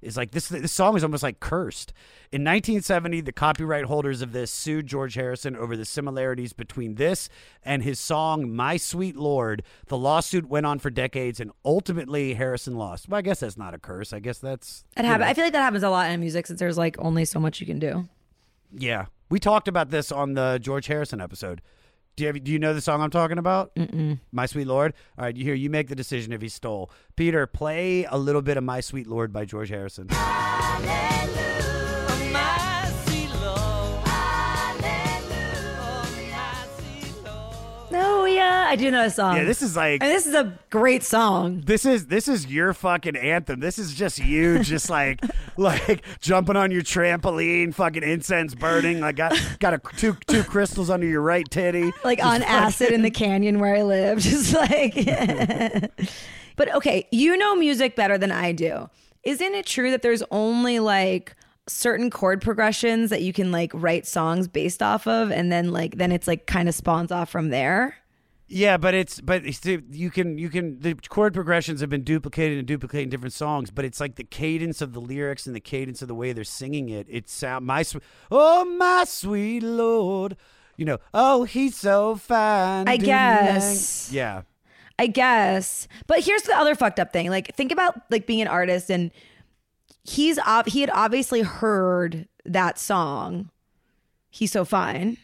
is like this this song is almost like cursed. In 1970, the copyright holders of this sued George Harrison over the similarities between this and his song "My Sweet Lord." The lawsuit went on for decades, and ultimately Harrison lost. Well, I guess that's not a curse. I guess that's It you happen- know. I feel like that happens a lot in music since there's like only so much you can do. Yeah, we talked about this on the George Harrison episode. Do you have, do you know the song I'm talking about? Mm-mm. My Sweet Lord. All right, you here. You make the decision if he stole. Peter, play a little bit of My Sweet Lord by George Harrison. No, I do know a song. Yeah, this is like and this is a great song. this is this is your fucking anthem. This is just you, just like *laughs* like jumping on your trampoline, fucking incense burning. Like got got a two two crystals under your right titty. Like Just on acid in the canyon where I live. *laughs* Just like. *laughs* but okay, you know music better than I do. Isn't it true that there's only like certain chord progressions that you can like write songs based off of and then like then it's like kind of spawns off from there? Yeah, but it's but it's, you can you can the chord progressions have been duplicated and duplicated in different songs, but it's like the cadence of the lyrics and the cadence of the way they're singing it. It sound my sw- oh my sweet lord, you know oh he's so fine. I guess. yeah. I guess. But here's the other fucked up thing. Like think about like being an artist and he's ob- he had obviously heard that song He's So Fine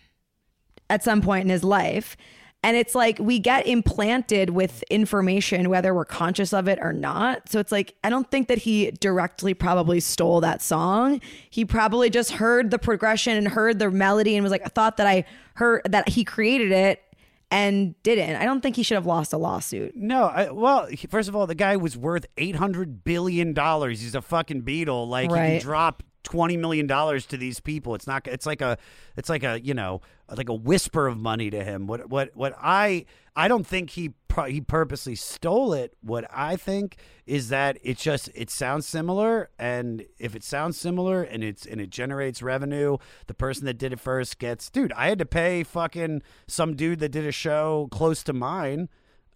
at some point in his life. And it's like we get implanted with information whether we're conscious of it or not. So it's like I don't think that he directly probably stole that song. He probably just heard the progression and heard the melody and was like I thought that I heard that he created it and didn't. I don't think he should have lost a lawsuit. No, I, well, first of all, the guy was worth eight hundred billion dollars. He's a fucking Beatle. Like he Right. can drop twenty million dollars to these people. It's not. It's like a. It's like a. You know, like a whisper of money to him. What? What? What? I. I don't think he. He purposely stole it. What I think is that it just it sounds similar, and if it sounds similar and it's and it generates revenue, the person that did it first gets. Dude, I had to pay fucking some dude that did a show close to mine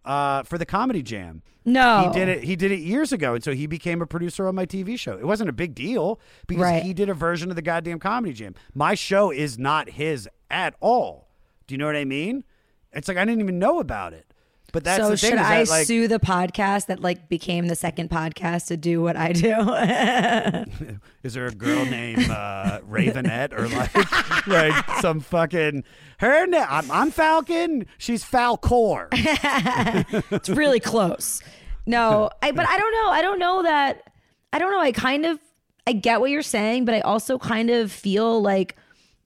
uh, for the Comedy Jam. No. he did it. He did it years ago, and so he became a producer on my TV show. It wasn't a big deal because Right. he did a version of the goddamn Comedy Jam. My show is not his at all. Do you know what I mean? It's like I didn't even know about it. But that's so the should is I that, like, sue the podcast that like became the second podcast to do what I do? *laughs* Is there a girl named uh, Ravenette or like *laughs* like some fucking her? Na- I'm, I'm Falcon. She's Falcor. *laughs* it's really close. No, I but I don't know. I don't know that I don't know. I kind of I get what you're saying, but I also kind of feel like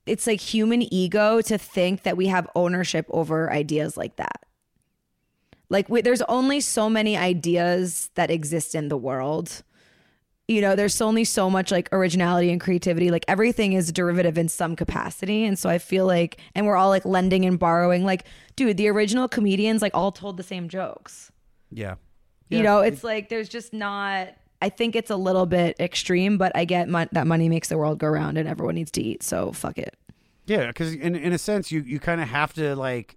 it's like human ego to think that we have ownership over ideas like that. Like we, there's only so many ideas that exist in the world. You know, there's only so much like originality and creativity. Like everything is derivative in some capacity. And so I feel like, and we're all like lending and borrowing. Like, dude, the original comedians like all told the same jokes. Yeah. You know, it's like there's just not. I think it's a little bit extreme, but I get mon- that money makes the world go round, and everyone needs to eat. So fuck it. Yeah, because in in a sense, you you kind of have to like,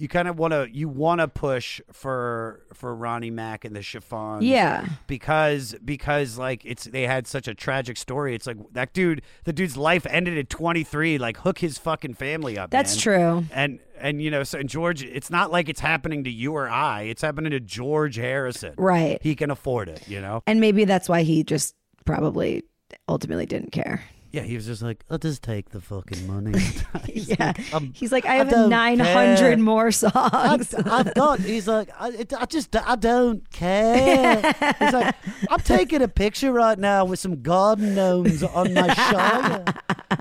you kind of want to you want to push for for Ronnie Mack and the Chiffons. Yeah. because because like it's they had such a tragic story. It's like that dude, the dude's life ended at 23. Like hook his fucking family up. That's man. true. And and you know, so and George, it's not like it's happening to you or I. It's happening to George Harrison. Right. He can afford it. You know. And maybe that's why he just probably ultimately didn't care. Yeah, he was just like, I'll just take the fucking money. *laughs* *laughs* yeah. I'm- He's like, I I have don't 900 care. more *laughs* songs. I've got. He's like, I, it- I just, I don't care. He's like, I'm taking a picture right now with some garden gnomes on my shoulder.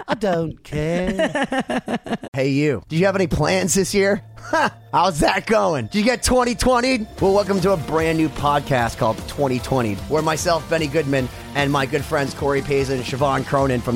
I don't care. Hey, you. do you have any plans this year? How's that going? Did you get 2020? Well, welcome to a brand new podcast called 2020, where myself, Benny Goodman, and my good friends Corey Payson and Siobhan Cronin from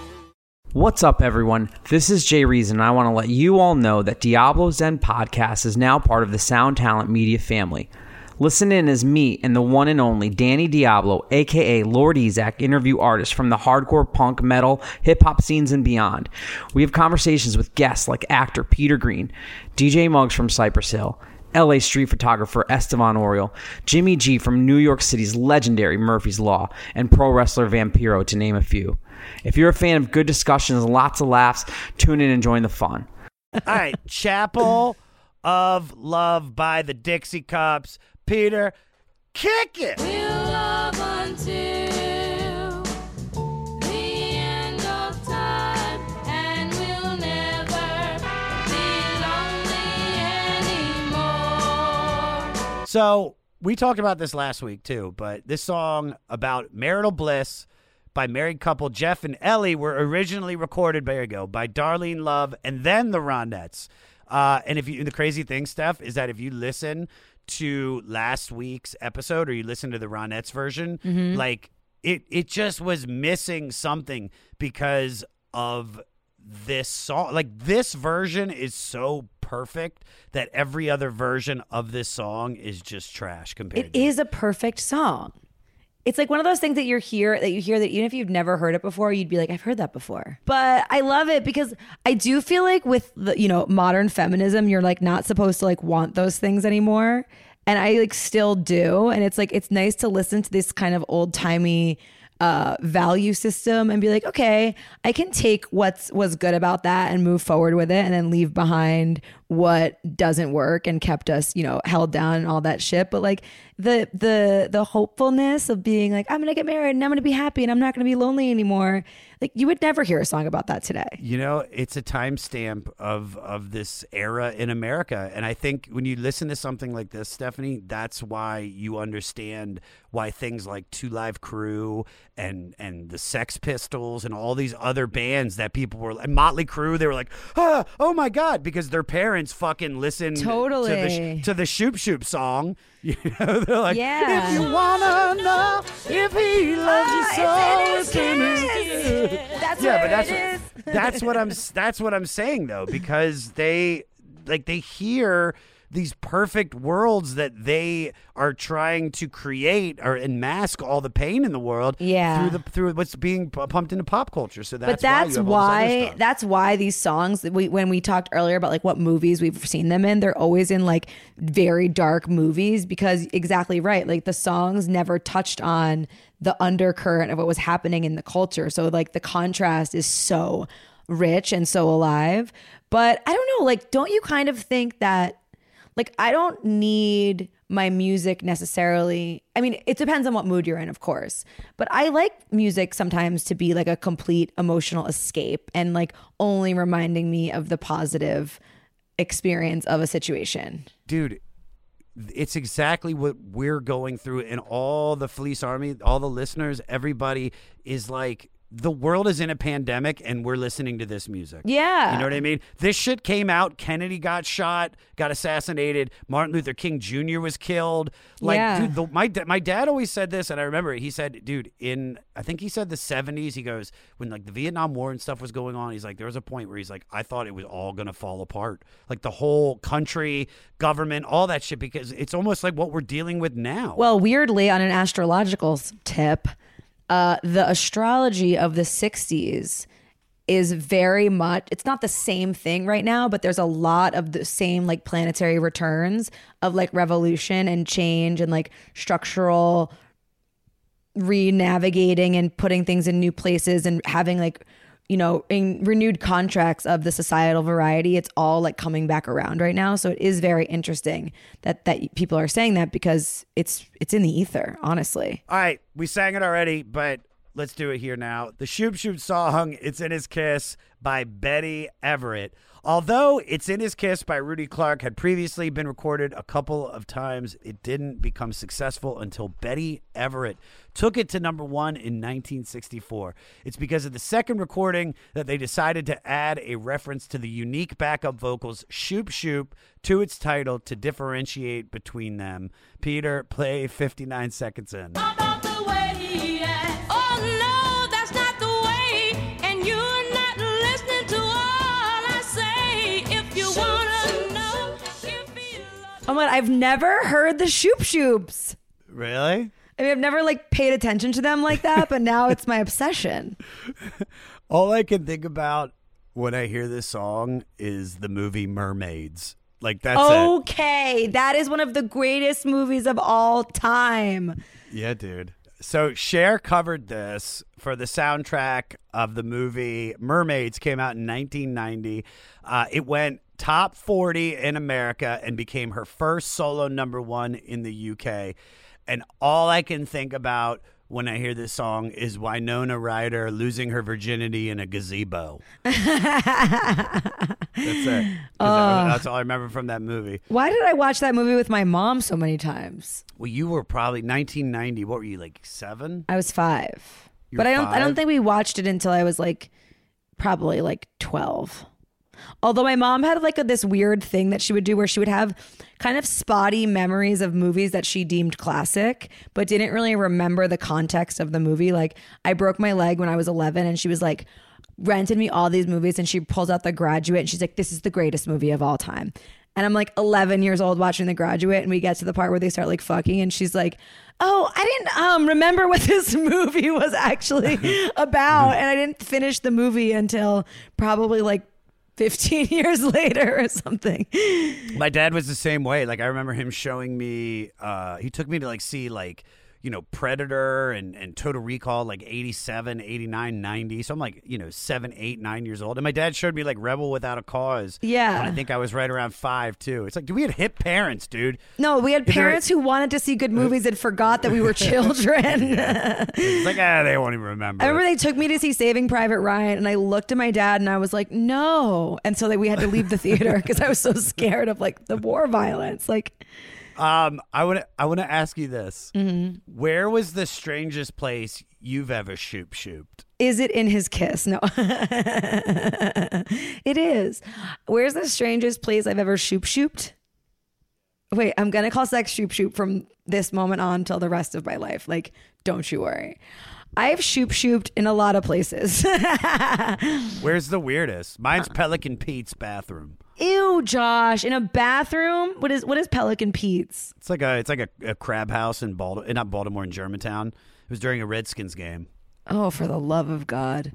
What's up, everyone? This is Jay Reason, and I want to let you all know that Diablo's Zen Podcast is now part of the Sound Talent Media family. Listen in as me and the one and only Danny Diablo, aka Lord Ezec, interview artists from the hardcore punk, metal, hip hop scenes and beyond. We have conversations with guests like actor Peter Greene, DJ Muggs from Cypress Hill, LA street photographer Estevan Oriol, Jimmy G from New York City's legendary Murphy's Law, and pro wrestler Vampiro, to name a few. If you're a fan of good discussions lots of laughs, tune in and join the fun. All right, *laughs* Chapel of Love by the Dixie Cups. Peter, kick it. We'll love until the end of time, and we'll never be lonely anymore. So we talked about this last week too, but this song about marital bliss by married couple Jeff and Ellie were originally recorded. There you go by Darlene Love and then the Ronettes. Uh, and if you the crazy thing, Steph, is that if you listen to last week's episode or you listen to the Ronettes version, Mhm. like it it just was missing something because of this song like this version is so perfect that every other version of this song is just trash compared to It is a perfect song. It's like one of those things that you're here that you hear that even if you've never heard it before, you'd be like, I've heard that before. But I love it because I do feel like with the you know modern feminism, you're like not supposed to like want those things anymore, and I like still do. And it's like it's nice to listen to this kind of old timey uh, value system and be like, okay, I can take what's was good about that and move forward with it, and then leave behind what doesn't work and kept us, you know, held down and all that shit. But like the the the hopefulness of being like, I'm gonna get married and I'm gonna be happy and I'm not gonna be lonely anymore. Like you would never hear a song about that today. You know, it's a timestamp of of this era in America, and I think when you listen to something like this, Stephanie, that's why you understand why things like Two Live Crew and and the Sex Pistols and all these other bands that people were and Motley Crue, they were like, ah, oh my god, because their parents parents fucking listen to the sh- to the Shoop Shoop song. *laughs* You know, they're like, Yeah. if you wanna know if he loves you so, Ah, it's in his. That's yeah, but that's is. that's what I'm that's what I'm saying though because they like they hear these perfect worlds that they are trying to create or and mask all the pain in the world Yeah. through the through what's being pu- pumped into pop culture. So that's but that's why, you have all this other why that's why these songs we when we talked earlier about like what movies we've seen them in they're always in like very dark movies because exactly right like the songs never touched on the undercurrent of what was happening in the culture so like the contrast is so rich and so alive but i don't know like don't you kind of think that like I don't need my music necessarily. I mean, it depends on what mood you're in, of course. But I like music sometimes to be like a complete emotional escape and like only reminding me of the positive experience of a situation. dude it's exactly what we're going through and all the fleece army all the listeners everybody is like the world is in a pandemic and we're listening to this music Yeah. you know what i mean this shit came out kennedy got shot got assassinated martin luther king jr was killed like Yeah. dude the, my, my dad always said this and i remember it. he said dude in i think he said the 70s he goes when like the vietnam war and stuff was going on he's like there was a point where he's like i thought it was all gonna fall apart like the whole country government all that shit because it's almost like what we're dealing with now Well, weirdly, on an astrological tip, uh, the astrology of the 60s is very much, it's not the same thing right now, but there's a lot of the same like planetary returns of like revolution and change and like structural re-navigating and putting things in new places and having like you know in renewed contracts of the societal variety it's all like coming back around right now so it is very interesting that that people are saying that because it's it's in the ether honestly All right, we sang it already, but let's do it here now. The Shoop Shoop song, It's in His Kiss by Betty Everett. Although It's in His Kiss by Rudy Clark had previously been recorded a couple of times, it didn't become successful until Betty Everett took it to number one in 1964. It's because of the second recording that they decided to add a reference to the unique backup vocals Shoop Shoop to its title to differentiate between them. Peter, play 59 seconds in. Oh my god i've never heard the shoop shoops Really? i mean i've never like paid attention to them like that but now it's my obsession *laughs* All I can think about when I hear this song is the movie Mermaids. Like that's Oh. it. okay that is one of the greatest movies of all time Yeah, dude. So Cher covered this for the soundtrack of the movie Mermaids came out in 1990. Uh, it went top 40 in America and became her first solo number 1 in the UK. And all I can think about when I hear this song is Winona Ryder losing her virginity in a gazebo. That's it. 'Cause *laughs* oh. That's all I remember from that movie. Why did I watch that movie with my mom so many times? Well, you were probably 1990. What were you like seven? I was five, You but I don't. I don't think we watched it until I was like probably like twelve. Although my mom had like a, this weird thing that she would do where she would have kind of spotty memories of movies that she deemed classic, but didn't really remember the context of the movie. Like I broke my leg when I was 11 and she was like rented me all these movies and she pulls out The Graduate and she's like this is the greatest movie of all time. And I'm like 11 years old watching The Graduate and we get to the part where they start like fucking and she's like, "Oh, I didn't um remember what *laughs* this movie was actually *laughs* about." and I didn't finish the movie until probably like 15 *laughs* years later or something. My dad was the same way. Like I remember him showing me. Uh, he took me to like see like you know Predator and and Total Recall like 87, 89, 90. So I'm like you know seven, eight, nine years old. And my dad showed me like Rebel Without a Cause. Yeah. I think I was right around five too. It's like, do we had hip parents, dude? No, we had Is there- parents who wanted to see good movies and forgot that we were *laughs* children. *laughs* It's like ah, they won't even remember. I remember they took me to see Saving Private Ryan, and I looked at my dad and I was like, "No!" And so that we had to leave the theater *laughs* because I was so scared of like the war violence. Like, Um, I want to I want to ask you this: Mhm. Where was the strangest place you've ever shoop shooped? Is it in his kiss? No. *laughs* it is. Where's the strangest place I've ever shoop shooped? Wait, I'm gonna call sex shoop shoop from this moment on till the rest of my life. Like, don't you worry. I've shoop shooped in a lot of places. *laughs* Where's the weirdest? Mine's Pelican Pete's bathroom. Ew, Josh, in a bathroom. What is what is Pelican Pete's? It's like a it's like a, a crab house in Baltimore, not Baltimore in Germantown. It was during a Redskins game. Oh, for the love of God.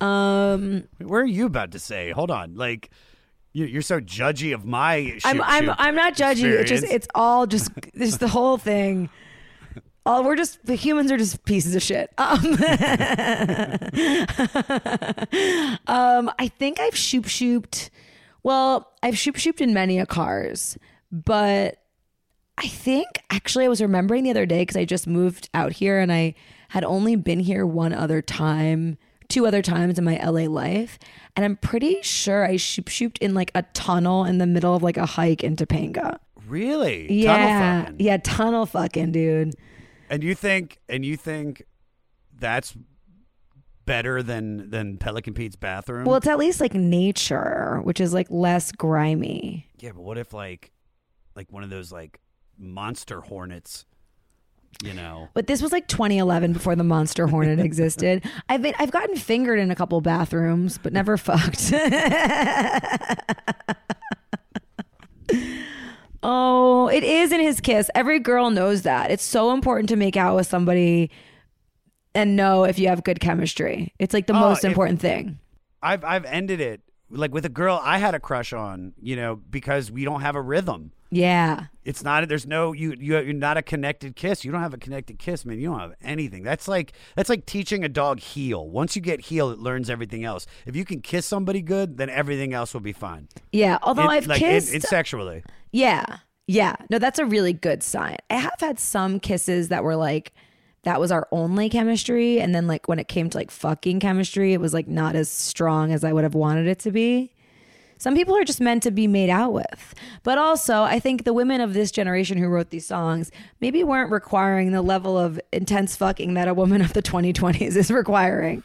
Um, Where are you about to say? Hold on, like you, you're so judgy of my. Shoop, I'm I'm shoop I'm not judging you. It's just it's all just just the whole thing. All we're just the humans are just pieces of shit. Um, *laughs* um I think I've shoop shooped. Well, I've shoop shooped in many a cars, but I think actually I was remembering the other day because I just moved out here and I had only been here one other time, two other times in my LA life. And I'm pretty sure I shoop shooped in like a tunnel in the middle of like a hike in Topanga. really Yeah. fucking. Yeah, tunnel fucking, dude. And you think and you think that's better than than Pelican Pete's bathroom? Well, it's at least like nature, which is like less grimy. yeah, but what if like like one of those like monster hornets? You know, But this was like 2011 before the monster hornet existed. *laughs* I've been I've gotten fingered in a couple bathrooms, but never fucked. *laughs* oh, it is in his kiss. Every girl knows that. It's so important to make out with somebody and know if you have good chemistry. It's like the Oh, most important thing. I've I've ended it like with a girl I had a crush on. You know, because we don't have a rhythm. Yeah. It's not. There's no. You. You. You're not a connected kiss. You don't have a connected kiss, man. You don't have anything. That's like. That's like teaching a dog heel. Once you get heel, it learns everything else. If you can kiss somebody good, then everything else will be fine. Yeah. Although In- I've like, in- kissed in sexually. Yeah. Yeah. No, that's a really good sign. I have had some kisses that were like, that was our only chemistry. And then, like, when it came to like fucking chemistry, it was like not as strong as I would have wanted it to be. Some people are just meant to be made out with. But also, I think the women of this generation who wrote these songs maybe weren't requiring the level of intense fucking that a woman of the 2020s is requiring.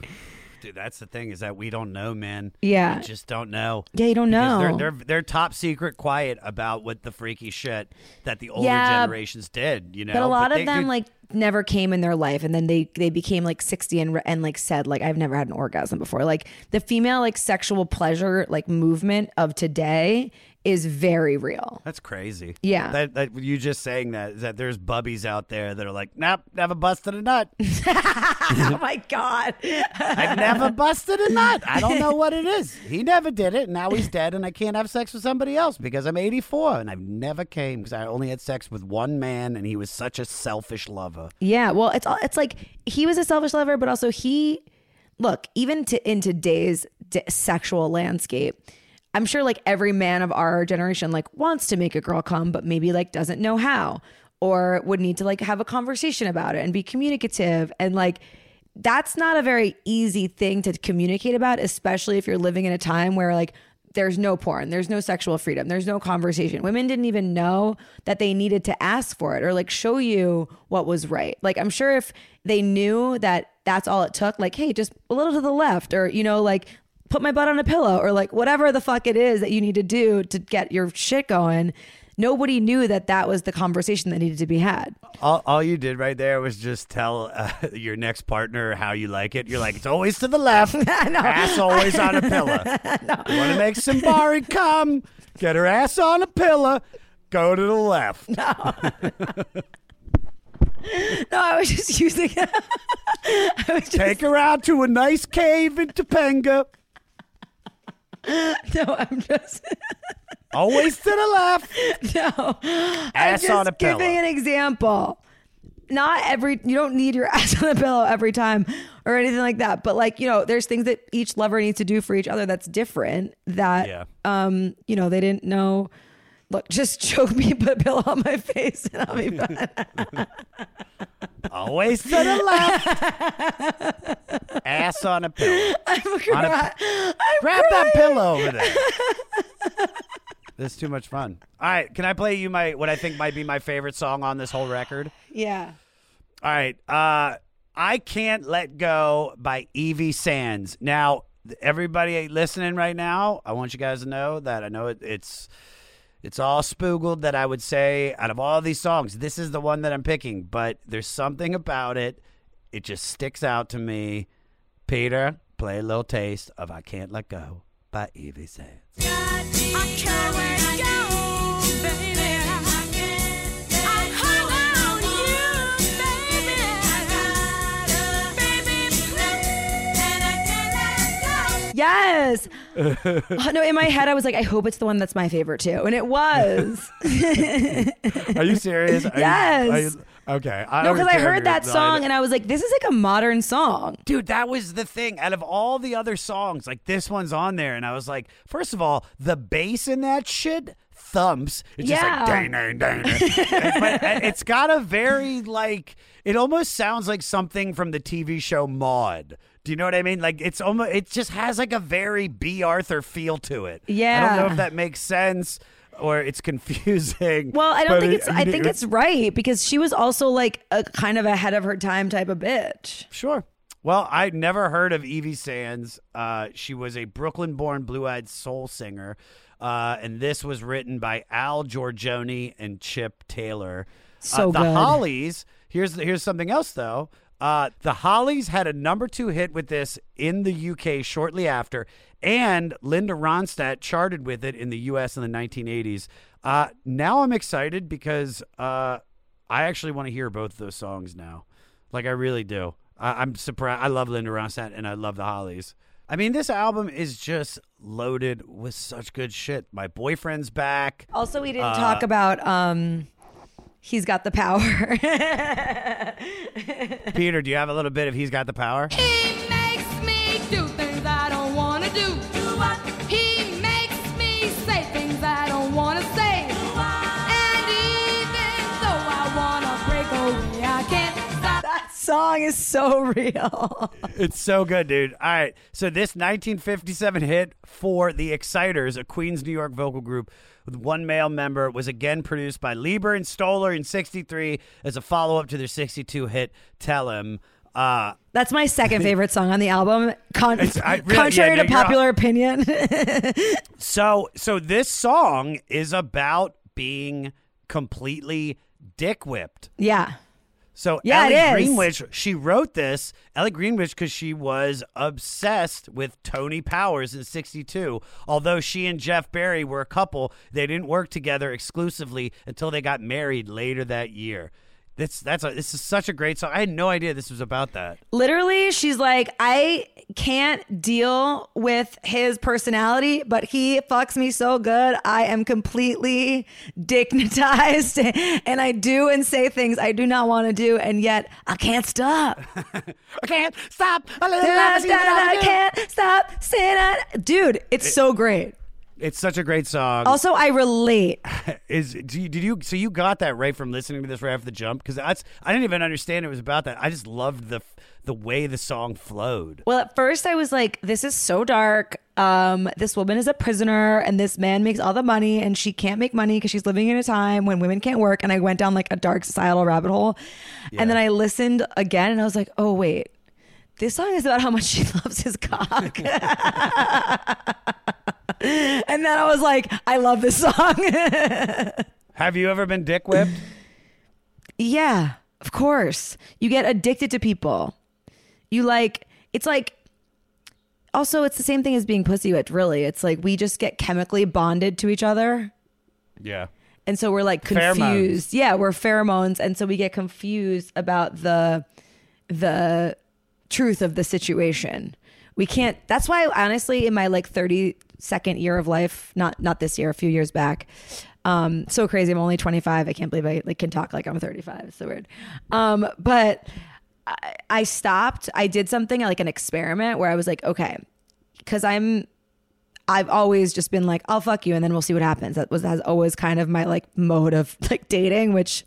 Dude, that's the thing is that we don't know, man. Yeah. We just don't know. Yeah, you don't know. They're, they're they're top secret quiet about what the freaky shit that the older Yeah, generations did. You know, but a lot they- of them dude, like never came in their life. And then they they became like 60 and and like said like I've never had an orgasm before. Like the female like sexual pleasure like movement of today is very real That's crazy. Yeah. That, that you just saying that that there's bubbies out there that are like, nope, never busted a nut. *laughs* oh my god I've never busted a nut. I don't know what it is. He never did it. and Now he's dead, and I can't have sex with somebody else because I'm 84 and I've never came because I only had sex with one man, and he was such a selfish lover. yeah well it's all it's like he was a selfish lover but also he look even to in today's d- sexual landscape i'm sure like every man of our generation like wants to make a girl come but maybe like doesn't know how or would need to like have a conversation about it and be communicative. And like that's not a very easy thing to communicate about especially if you're living in a time where like there's no porn there's no sexual freedom there's no conversation. Women didn't even know that they needed to ask for it or like show you what was right. Like i'm sure if they knew that that's all it took like hey just a little to the left or you know like put my butt on a pillow or like whatever the fuck it is that you need to do to get your shit going nobody knew that that was the conversation that needed to be had All, all you did right there was just tell uh, *laughs* your next partner how you like it. You're like, it's always to the left, *laughs* ass always on a pillow. *laughs* You want to make Simbari come? Get her ass on a pillow. Go to the left. no i was just using I was just, Take her out to a nice cave in Topanga. *laughs* no i'm just *laughs* Always to the left. no i'm Ass just on a pillow. giving an example not every you don't need your *laughs* ass on a pillow every time or anything like that but like you know there's things that each lover needs to do for each other that's different that Yeah. um you know they didn't know look just choke me put a pillow on my face and i'll be fine Always to the left. Ass on a pillow. I'm On a- cry- I'm Grab that pillow over there. *laughs* This is too much fun. All right, can I play you my what I think might be my favorite song on this whole record? Yeah. All right. Uh I Can't Let Go by Evie Sands. Now, everybody listening right now, I want you guys to know that I know it, it's it's all spoogled that I would say out of all these songs, this is the one that I'm picking, but there's something about it. It just sticks out to me. Peter, play a little taste of I Can't Let Go by Evie Sands. Yes. Oh, *laughs* no, in my head, I was like, I hope it's the one that's my favorite too, and it was. *laughs* Are you serious? Are you- Yes. are you- okay. I no, because I heard that no, song and I was like, this is like a modern song. Dude, that was the thing. Out of all the other songs, like this one's on there, and I was like, first of all, the bass in that shit thumps. It's just Yeah. like dang, dang, dang. but uh, it's got a very like. It almost sounds like something from the TV show Maude. Do you know what I mean? Like it's almost. It just has like a very Bea Arthur feel to it. Yeah. I don't know if that makes sense or it's confusing. Well, I don't think it- it's. I think it's right because she was also like a kind of ahead of her time type of bitch. Sure. Well, I never heard of Evie Sands. Uh, she was a Brooklyn-born blue-eyed soul singer, uh, and this was written by Al Gorgoni and Chip Taylor. So uh, the good. Hollies. Here's here's something else though. Uh, the Hollies had a number two hit with this in the UK shortly after, and Linda Ronstadt charted with it in the US in the 1980s. Uh, now I'm excited because uh, I actually want to hear both of those songs now. Like I really do. I, I'm surprised. I love Linda Ronstadt and I love the Hollies. I mean, this album is just loaded with such good shit. My boyfriend's back. Also, we didn't Uh, talk about. um He's got the power. Peter, do you have a little bit of "He's Got the Power"? He makes me do things I don't wanna do. Song is so *laughs* real. It's so good, dude. All right. So this 1957 hit for the Exciters, a Queens, New York vocal group with one male member, was again produced by Leiber and Stoller in 63 as a follow-up to their 62 hit Tell Him. Uh, That's my second *laughs* favorite song on the album. Con- really- contrary yeah, no, to popular opinion. *laughs* so so this song is about being completely dick whipped. yeah. So Yeah, Ellie. Greenwich, she wrote this, Ellie Greenwich, because she was obsessed with Tony Powers in '62. Although she and Jeff Barry were a couple, they didn't work together exclusively until they got married later that year. That's that's a, this is such a great song. I had no idea this was about that. Literally, she's like, I can't deal with his personality, but he fucks me so good. I am completely dignitized *laughs* and I do and say things I do not want to do, and yet I can't stop. *laughs* I can't stop. I I can't stop Dude, it's so great. It's such a great song. Also, I relate. *laughs* is do you, did you so you got that right from listening to this right off the jump because that's I didn't even understand it was about that. I just loved the the way the song flowed. Well, at first I was like, this is so dark. Um, this woman is a prisoner and this man makes all the money and she can't make money because she's living in a time when women can't work. And I went down like a dark societal rabbit hole. And then I listened again and I was like, oh, wait. This song is about how much she *laughs* loves his cock. *laughs* *laughs* and then I was like, I love this song. *laughs* Have you ever been dick whipped? Yeah, of course. You get addicted to people. You like, it's like, also, it's the same thing as being pussy whipped, really. It's like we just get chemically bonded to each other. Yeah. And so we're like Pheromones. confused. Yeah, we're pheromones. And so we get confused about the, the truth of the situation. We can't, that's why, honestly, in my like 32nd year of life, not, not this year, a few years back, um, so crazy. I'm only 25. I can't believe I like can talk like I'm 35. It's so weird. Um, but I, I stopped. I did something like an experiment where I was like, okay, because I'm, I've always just been like, I'll fuck you, and then we'll see what happens. That was that's always kind of my like mode of *laughs* like dating, which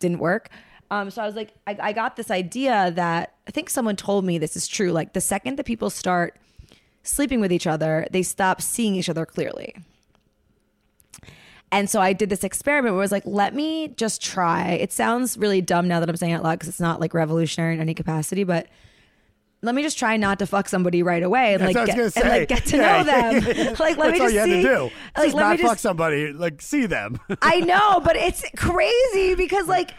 didn't work. Um, so I was like, I, I got this idea that I think someone told me this is true. Like the second that people start sleeping with each other, they stop seeing each other clearly. And so I did this experiment where I was like, let me just try. It sounds really dumb now that I'm saying it out loud because it's not like revolutionary in any capacity, but let me just try not to fuck somebody right away and like what I was get, and like get to Yeah. know them. *laughs* like let That's me all just see. to do. Like just let not me fuck somebody, like see them. *laughs* I know, but it's crazy because like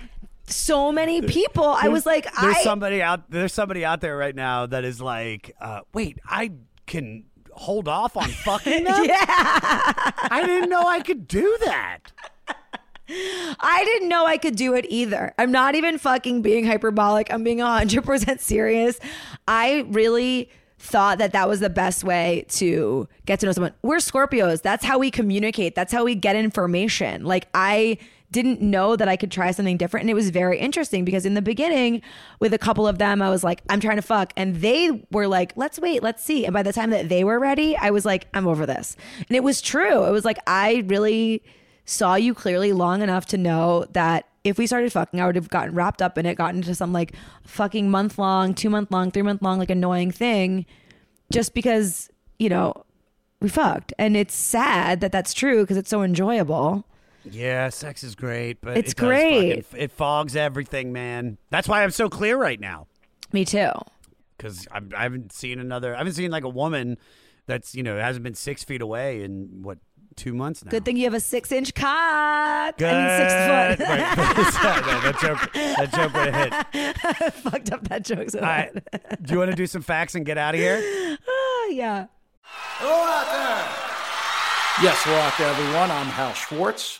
so many people. I was like, there's I somebody out there's somebody out there right now that is like, uh, wait, I can hold off on *laughs* fucking them. yeah. I didn't know I could do that. I didn't know I could do it either. I'm not even fucking being hyperbolic. I'm being 100% serious. I really thought that that was the best way to get to know someone. We're Scorpios. That's how we communicate. That's how we get information. Like I didn't know that I could try something different and it was very interesting because in the beginning with a couple of them I was like I'm trying to fuck and they were like let's wait, let's see. And by the time that they were ready, I was like I'm over this. And it was true. It was like I really saw you clearly long enough to know that if we started fucking, I would have gotten wrapped up in it, gotten into some like fucking month long, two month long, three month long, like annoying thing just because, you know, we fucked. And it's sad that that's true because it's so enjoyable. Yeah, sex is great, but It's it does great. fucking- it fogs everything, man. That's why I'm so clear right now. Me too. because I haven't seen another. I haven't seen like a woman that's you know hasn't been six feet away in what two months now. Good thing you have a six inch cock Good. and six foot. *laughs* Right. *laughs* No, that joke. That joke would have hit. *laughs* Fucked up that joke so All right. bad. Do you want to do some facts and get out of here? Ah, yeah. Yes, we're out there, everyone. I'm Hal Schwartz.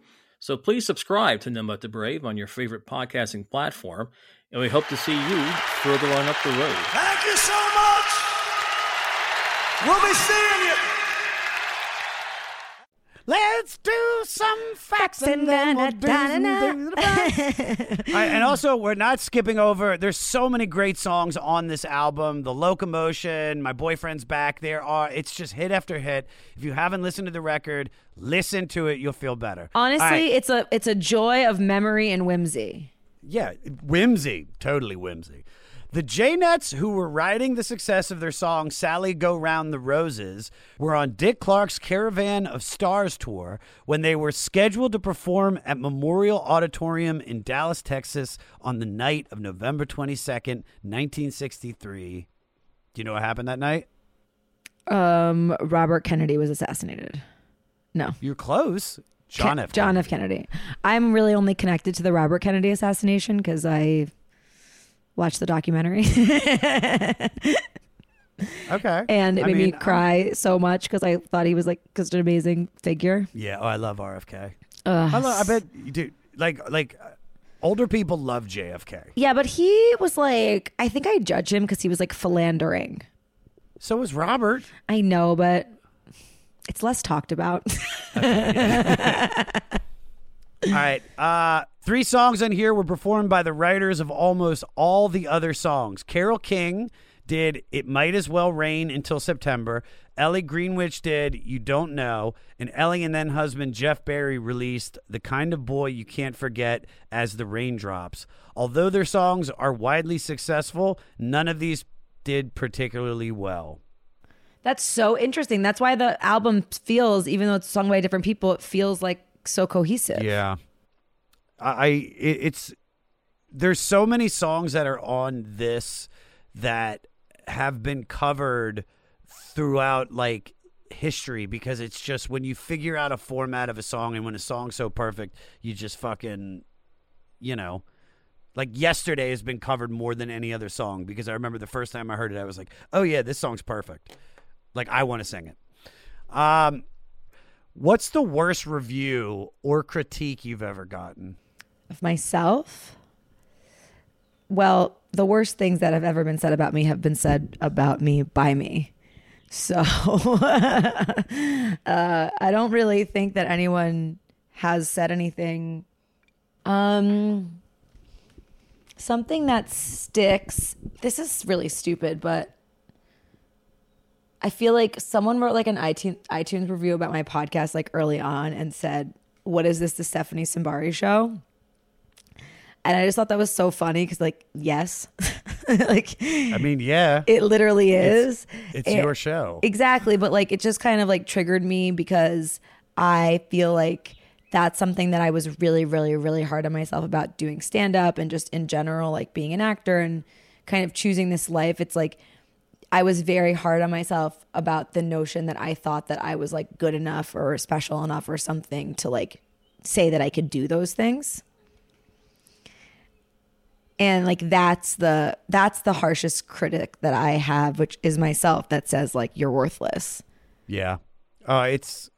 So please subscribe to None But the Brave on your favorite podcasting platform, and we hope to see you further on up the road. Thank you so much. We'll be seeing you. Let's do some facts and then we'll do some things about it. And also, we're not skipping over. There's so many great songs on this album. The Locomotion, My Boyfriend's Back. There are. It's just hit after hit. If you haven't listened to the record, listen to it. You'll feel better. Honestly, All right. it's a it's a joy of memory and whimsy. Yeah, whimsy, totally whimsy. The Jaynetts, who were riding the success of their song Sally Go Round the Roses, were on Dick Clark's Caravan of Stars tour when they were scheduled to perform at Memorial Auditorium in Dallas, Texas on the night of November 22nd, 1963. Do you know what happened that night? Um, Robert Kennedy was assassinated. No, You're close. John Ke- F. John F. Kennedy. I'm really only connected to the Robert Kennedy assassination because I watched the documentary. *laughs* Okay. and it I made mean, me cry so much because I thought he was like just an amazing figure. Yeah, oh, I love RFK. Ugh. I, lo- I bet, dude, like, like uh, older people love JFK. Yeah, but he was like, I think I judge him because he was like philandering. So was Robert. I know, but it's less talked about. *laughs* *laughs* All right. Uh, three songs on here were performed by the writers of almost all the other songs. Carole King did It Might As Well Rain Until September. Ellie Greenwich did You Don't Know. And Ellie and then husband Jeff Barry released The Kind of Boy You Can't Forget as The Raindrops. Although their songs are widely successful, none of these did particularly well. That's so interesting. That's why the album feels, even though it's sung by different people, it feels like so cohesive. Yeah. I it, it's there's so many songs that are on this that have been covered throughout like history because it's just when you figure out a format of a song and when a song's so perfect, you just fucking you know, like yesterday has been covered more than any other song because I remember the first time I heard it I was like, "Oh yeah, this song's perfect." Like I want to sing it. Um What's the worst review or critique you've ever gotten? Of myself? Well, the worst things that have ever been said about me have been said about me by me. So *laughs* uh, I don't really think that anyone has said anything. Um, something that sticks. This is really stupid, but I feel like someone wrote like an iTunes iTunes review about my podcast like early on and said, "What is this? The Stephanie Simbari show?" And I just thought that was so funny because, like, yes, *laughs* like I mean, yeah. it literally is. It's, it's It- your show. Exactly. But like it just kind of like triggered me because I feel like that's something that I was really, really, really hard on myself about doing stand up and just in general, like being an actor and kind of choosing this life. It's like I was very hard on myself about the notion that I thought that I was like good enough or special enough or something to like say that I could do those things. And like that's the that's the harshest critic that I have, which is myself that says like you're worthless. Yeah. Uh, it's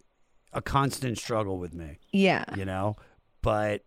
a constant struggle with me. Yeah. You know, but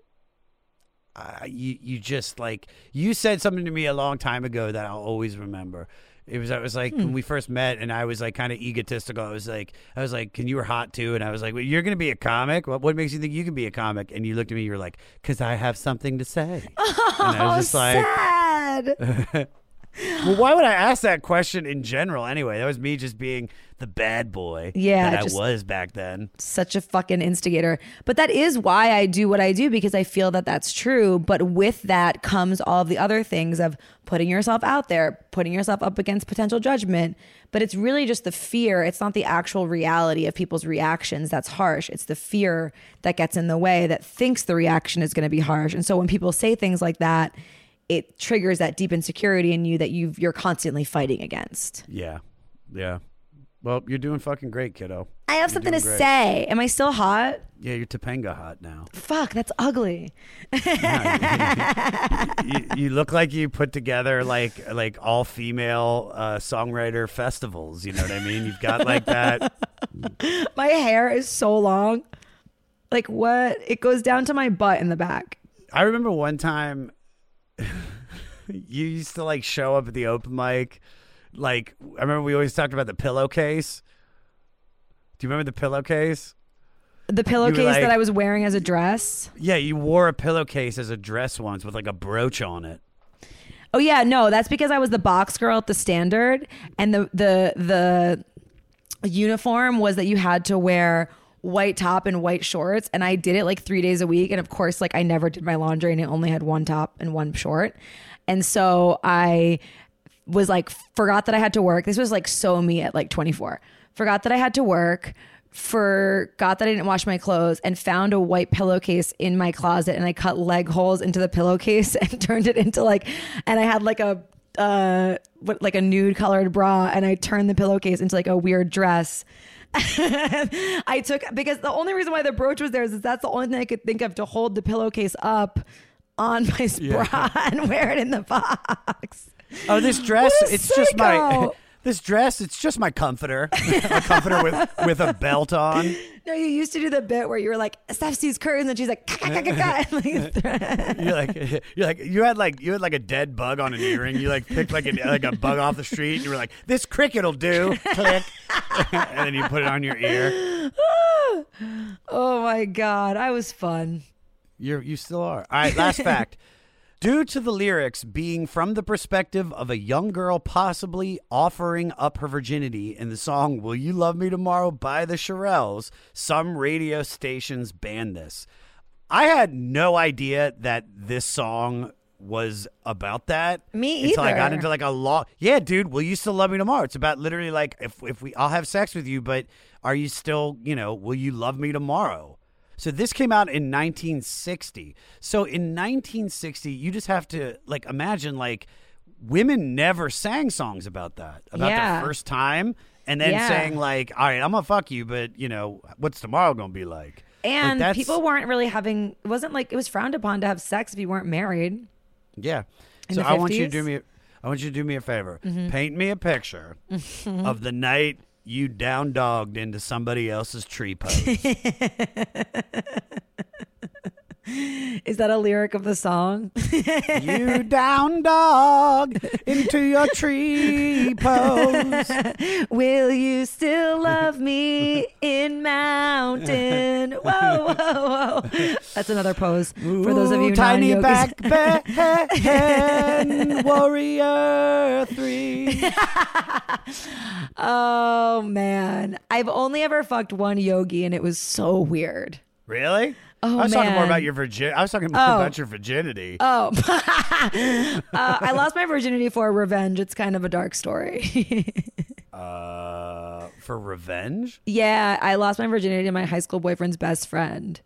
uh, you you just like you said something to me a long time ago that I'll always remember. It was I was like Hmm. when we first met, and I was like kind of egotistical. I was like I was like, "Can you were hot too?" And I was like, well, "You're gonna be a comic? What what makes you think you can be a comic?" And you looked at me, you were like, "Cause I have something to say." and I was *laughs* just like, sad. *laughs* well, why would I ask that question in general anyway? That was me just being the bad boy Yeah, that I was back then. Such a fucking instigator. But that is why I do what I do because I feel that that's true. But with that comes all of the other things of putting yourself out there, putting yourself up against potential judgment. But it's really just the fear. It's not the actual reality of people's reactions that's harsh. It's the fear that gets in the way that thinks the reaction is going to be harsh. And so when people say things like that, it triggers that deep insecurity in you that you you're constantly fighting against. Yeah, yeah. Well, you're doing fucking great, kiddo. I have You're something to great. say. Am I still hot? Yeah, you're Topanga hot now. Fuck, that's ugly. *laughs* you, you look like you put together like like all female uh, songwriter festivals. You know what I mean? You've got like that. *laughs* my hair is so long. Like what? It goes down to my butt in the back. I remember one time you used to like show up at the open mic. Like I remember we always talked about the pillowcase. Do you remember the pillowcase? The pillowcase like- that I was wearing as a dress. Yeah, you wore a pillowcase as a dress once with like a brooch on it. Oh yeah, no, that's because I was the box girl at the standard and the the the uniform was that you had to wear white top and white shorts and I did it like 3 days a week and of course like I never did my laundry and I only had one top and one short. And so I was like forgot that I had to work. This was like so me at like 24. Forgot that I had to work. Forgot that I didn't wash my clothes and found a white pillowcase in my closet and I cut leg holes into the pillowcase *laughs* and turned it into like and I had like a uh what like a nude colored bra and I turned the pillowcase into like a weird dress. *laughs* I took because the only reason why the brooch was there is that's the only thing I could think of to hold the pillowcase up on my Yeah. bra and wear it in the box. Oh, this dress, it's just my *laughs* this dress, it's just my comforter. *laughs* a comforter with with a belt on. No, you used to do the bit where you were like, Steph sees curtains and she's like, "Ka, ka, ka, ka, ka," *laughs* and, like, You're like you're like you had like you had like a dead bug on an earring. You like picked like a like a bug off the street. And you were like, this cricket'll do. Click, and then you put it on your ear. oh my god, I was fun. You're you still are. All right, last *laughs* fact. Due to the lyrics being from the perspective of a young girl possibly offering up her virginity in the song Will You Love Me Tomorrow by the Shirelles, some radio stations banned this. I had no idea that this song was about that. Me either. Until I got into like a law. Yeah, dude, will you still love me tomorrow? It's about literally like if if we I'll have sex with you, but are you still, you know, will you love me tomorrow? So this came out in 1960. So in 1960, you just have to like imagine like women never sang songs about that, about Yeah. their first time, and then Yeah. saying like, "All right, I'm gonna fuck you, but you know, what's tomorrow gonna be like?" Like, And that's- people weren't really having. It wasn't like it was frowned upon to have sex if you weren't married. Yeah. So I want you to do me. I want you to do me a favor. Mhm. Paint me a picture *laughs* of the night you down dogged into somebody else's tree post. *laughs* *laughs* Is that a lyric of the song? you *laughs* down dog into your tree pose. *laughs* Will you still love me in mountain? Whoa, whoa, whoa. That's another pose for those of you tiny back Ben Warrior 3. oh man, I've only ever fucked one yogi, and it was so weird. Really? Oh, I was talking more about your virgin. I was talking more Oh. about your virginity. Oh, *laughs* uh, I lost my virginity for revenge. It's kind of a dark story. *laughs* Uh, for revenge? yeah, I lost my virginity to my high school boyfriend's best friend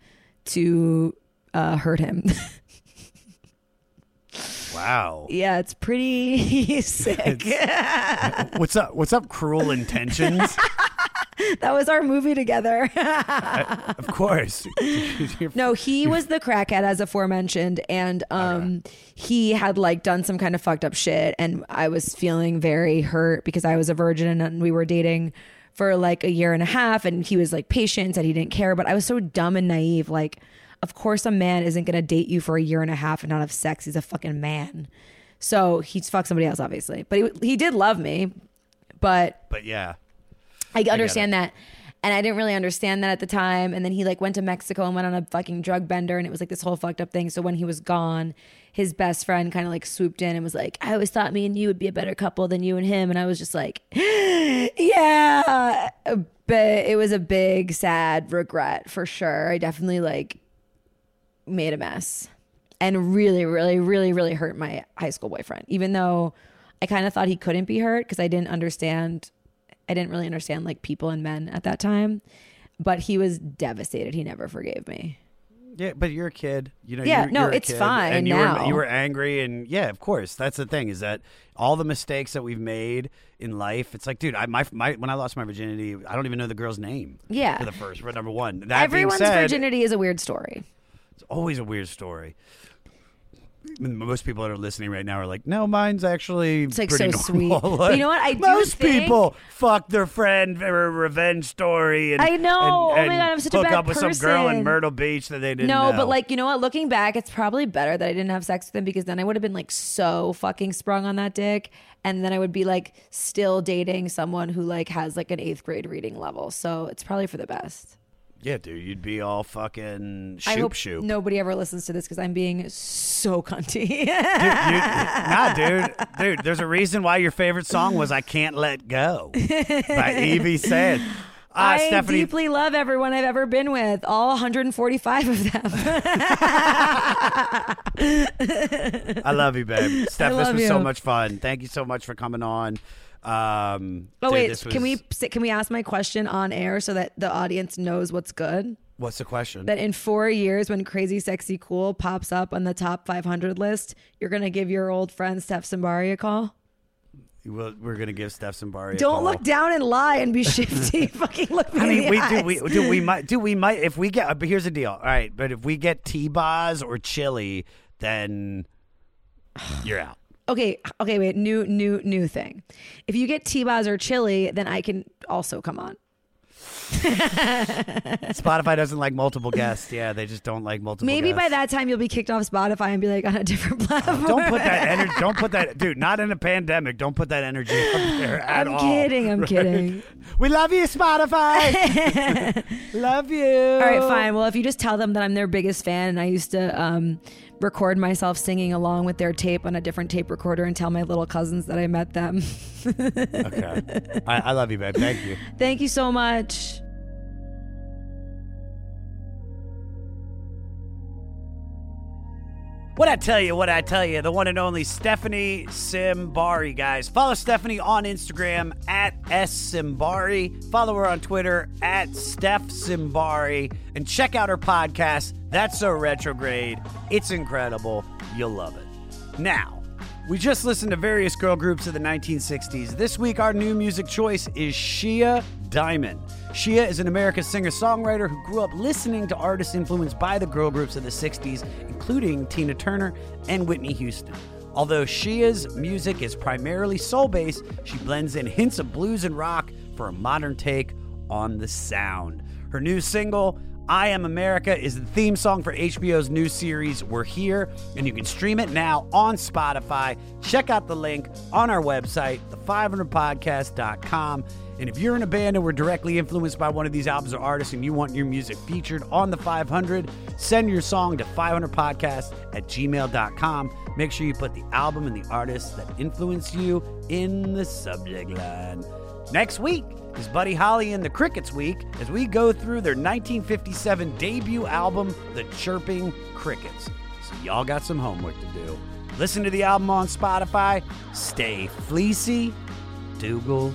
to uh, hurt him. *laughs* Wow. yeah, it's pretty sick. What's up? What's up? Cruel intentions. That was our movie together. *laughs* of *laughs* course. no, he was the crackhead as aforementioned, and um, he had like done some kind of fucked up shit, and I was feeling very hurt because I was a virgin and we were dating for like a year and a half, and he was like patient, said he didn't care, but I was so dumb and naive. Like, of course, a man isn't gonna date you for a year and a half and not have sex. He's a fucking man. So he's fucked somebody else, obviously, but he he did love me, but But yeah. I understand that. And I didn't really understand that at the time. And then he like went to Mexico and went on a fucking drug bender and it was like this whole fucked up thing. So when he was gone, his best friend kind of like swooped in and was like, I always thought me and you would be a better couple than you and him. And I was just like, *gasps* yeah. But it was a big, sad regret for sure. I definitely like made a mess and really, really, really, really hurt my high school boyfriend, even though I kind of thought he couldn't be hurt because I didn't understand. I didn't really understand like people and men at that time, but he was devastated. He never forgave me. Yeah, but you're a kid. You know. Yeah, you're, no, you're it's kid, fine And you now. were you were angry, and yeah, of course. That's the thing is that all the mistakes that we've made in life. It's like, dude, I my, my when I lost my virginity, I don't even know the girl's name. Yeah. For the first, for number one. That Everyone's said, virginity is a weird story. It's always a weird story. Most people that are listening right now are like, "No, mine's actually it's like, pretty so *laughs* normal." sweet. But you know what? I do most think- people fuck their friend for a revenge story. And, I know. And, Oh my God, I'm such a hook bad up with some girl in. Myrtle Beach that they didn't. no, know. but like you know what? Looking back, it's probably better that I didn't have sex with him because then I would have been like so fucking sprung on that dick, and then I would be like still dating someone who like has like an eighth grade reading level. So it's probably for the best. Yeah, dude, you'd be all fucking I shoop hope shoop. nobody ever listens to this because I'm being so cunty. nah, dude, dude. There's a reason why your favorite song was "I Can't Let Go" by Evie Sands. Uh, I Stephanie, deeply love everyone I've ever been with, all 145 of them. *laughs* I love you, babe. Steph, this was so much fun. Thank you so much for coming on. Um, Oh dude, wait, this can we was- can we ask my question on air so that the audience knows what's good? What's the question? That in four years, when Crazy Sexy Cool pops up on the top 500 list, you're gonna give your old friend Steph Simbari a call. We'll, we're gonna give Steph Simbari. a Don't look down and lie and be *laughs* shifty. *laughs* Fucking look me I mean, we do. We do. We might. Do we might? If we get. But here's the deal. All right. But if we get T-Boz or Chilli, then you're out. Okay, okay, wait. New, new, new thing. If you get T-Boz or Chilli, then I can also come on. *laughs* Spotify doesn't like multiple guests. Yeah, they just don't like multiple. Maybe by that time you'll be kicked off Spotify and be like on a different *laughs* platform. Don't put that energy. Don't put that, dude. Not in a pandemic. Don't put that energy up there *laughs* at all. I'm kidding, I'm Right? kidding. We love you, Spotify. love you. All right, fine. Well, if you just tell them that I'm their biggest fan and I used to um, record myself singing along with their tape on a different tape recorder and tell my little cousins that I met them. *laughs* Okay. I, I love you, babe. Thank you. Thank you so much. What I tell you, what I tell you, the one and only Stephanie Simbari, guys. Follow Stephanie on Instagram at S Simbari. Follow her on Twitter at Steph Simbari. And check out her podcast, That's So Retrograde. It's incredible. You'll love it. Now, we just listened to various girl groups of the 1960s. This week, our new music choice is Shea Diamond. Shea is an American singer songwriter who grew up listening to artists influenced by the girl groups of the 60s, including Tina Turner and Whitney Houston. Although Shea's music is primarily soul based, she blends in hints of blues and rock for a modern take on the sound. Her new single, I Am America is the theme song for HBO's new series, We're Here, and you can stream it now on Spotify. Check out the link on our website, the500podcast.com. And if you're in a band and were directly influenced by one of these albums or artists and you want your music featured on the 500, send your song to 500podcast at gmail.com. Make sure you put the album and the artist that influenced you in the subject line. Next week is Buddy Holly and the Crickets Week as we go through their 1957 debut album, The Chirping Crickets. So, y'all got some homework to do. Listen to the album on Spotify. Stay fleecy, Dougal,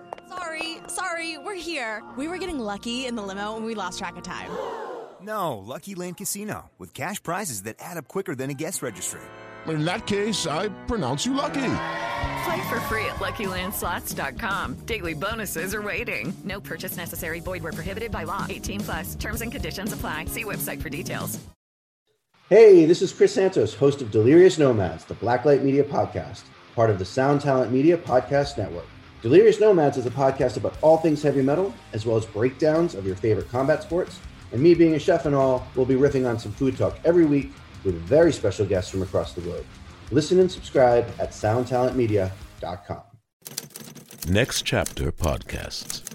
Sorry, sorry, we're here. We were getting lucky in the limo and we lost track of time. *gasps* No, Lucky Land Casino, with cash prizes that add up quicker than a guest registry. In that case, I pronounce you lucky. Play for free at LuckyLandSlots.com. Daily bonuses are waiting. No purchase necessary. Void where prohibited by law. 18 plus. Terms and conditions apply. See website for details. Hey, this is Chris Santos, host of Delirious Nomads, the Blacklight Media podcast, part of the Sound Talent Media Podcast Network. Delirious Nomads is a podcast about all things heavy metal, as well as breakdowns of your favorite combat sports. And me being a chef and all, we'll be riffing on some food talk every week with very special guests from across the globe. Listen and subscribe at soundtalentmedia.com. Next Chapter Podcasts.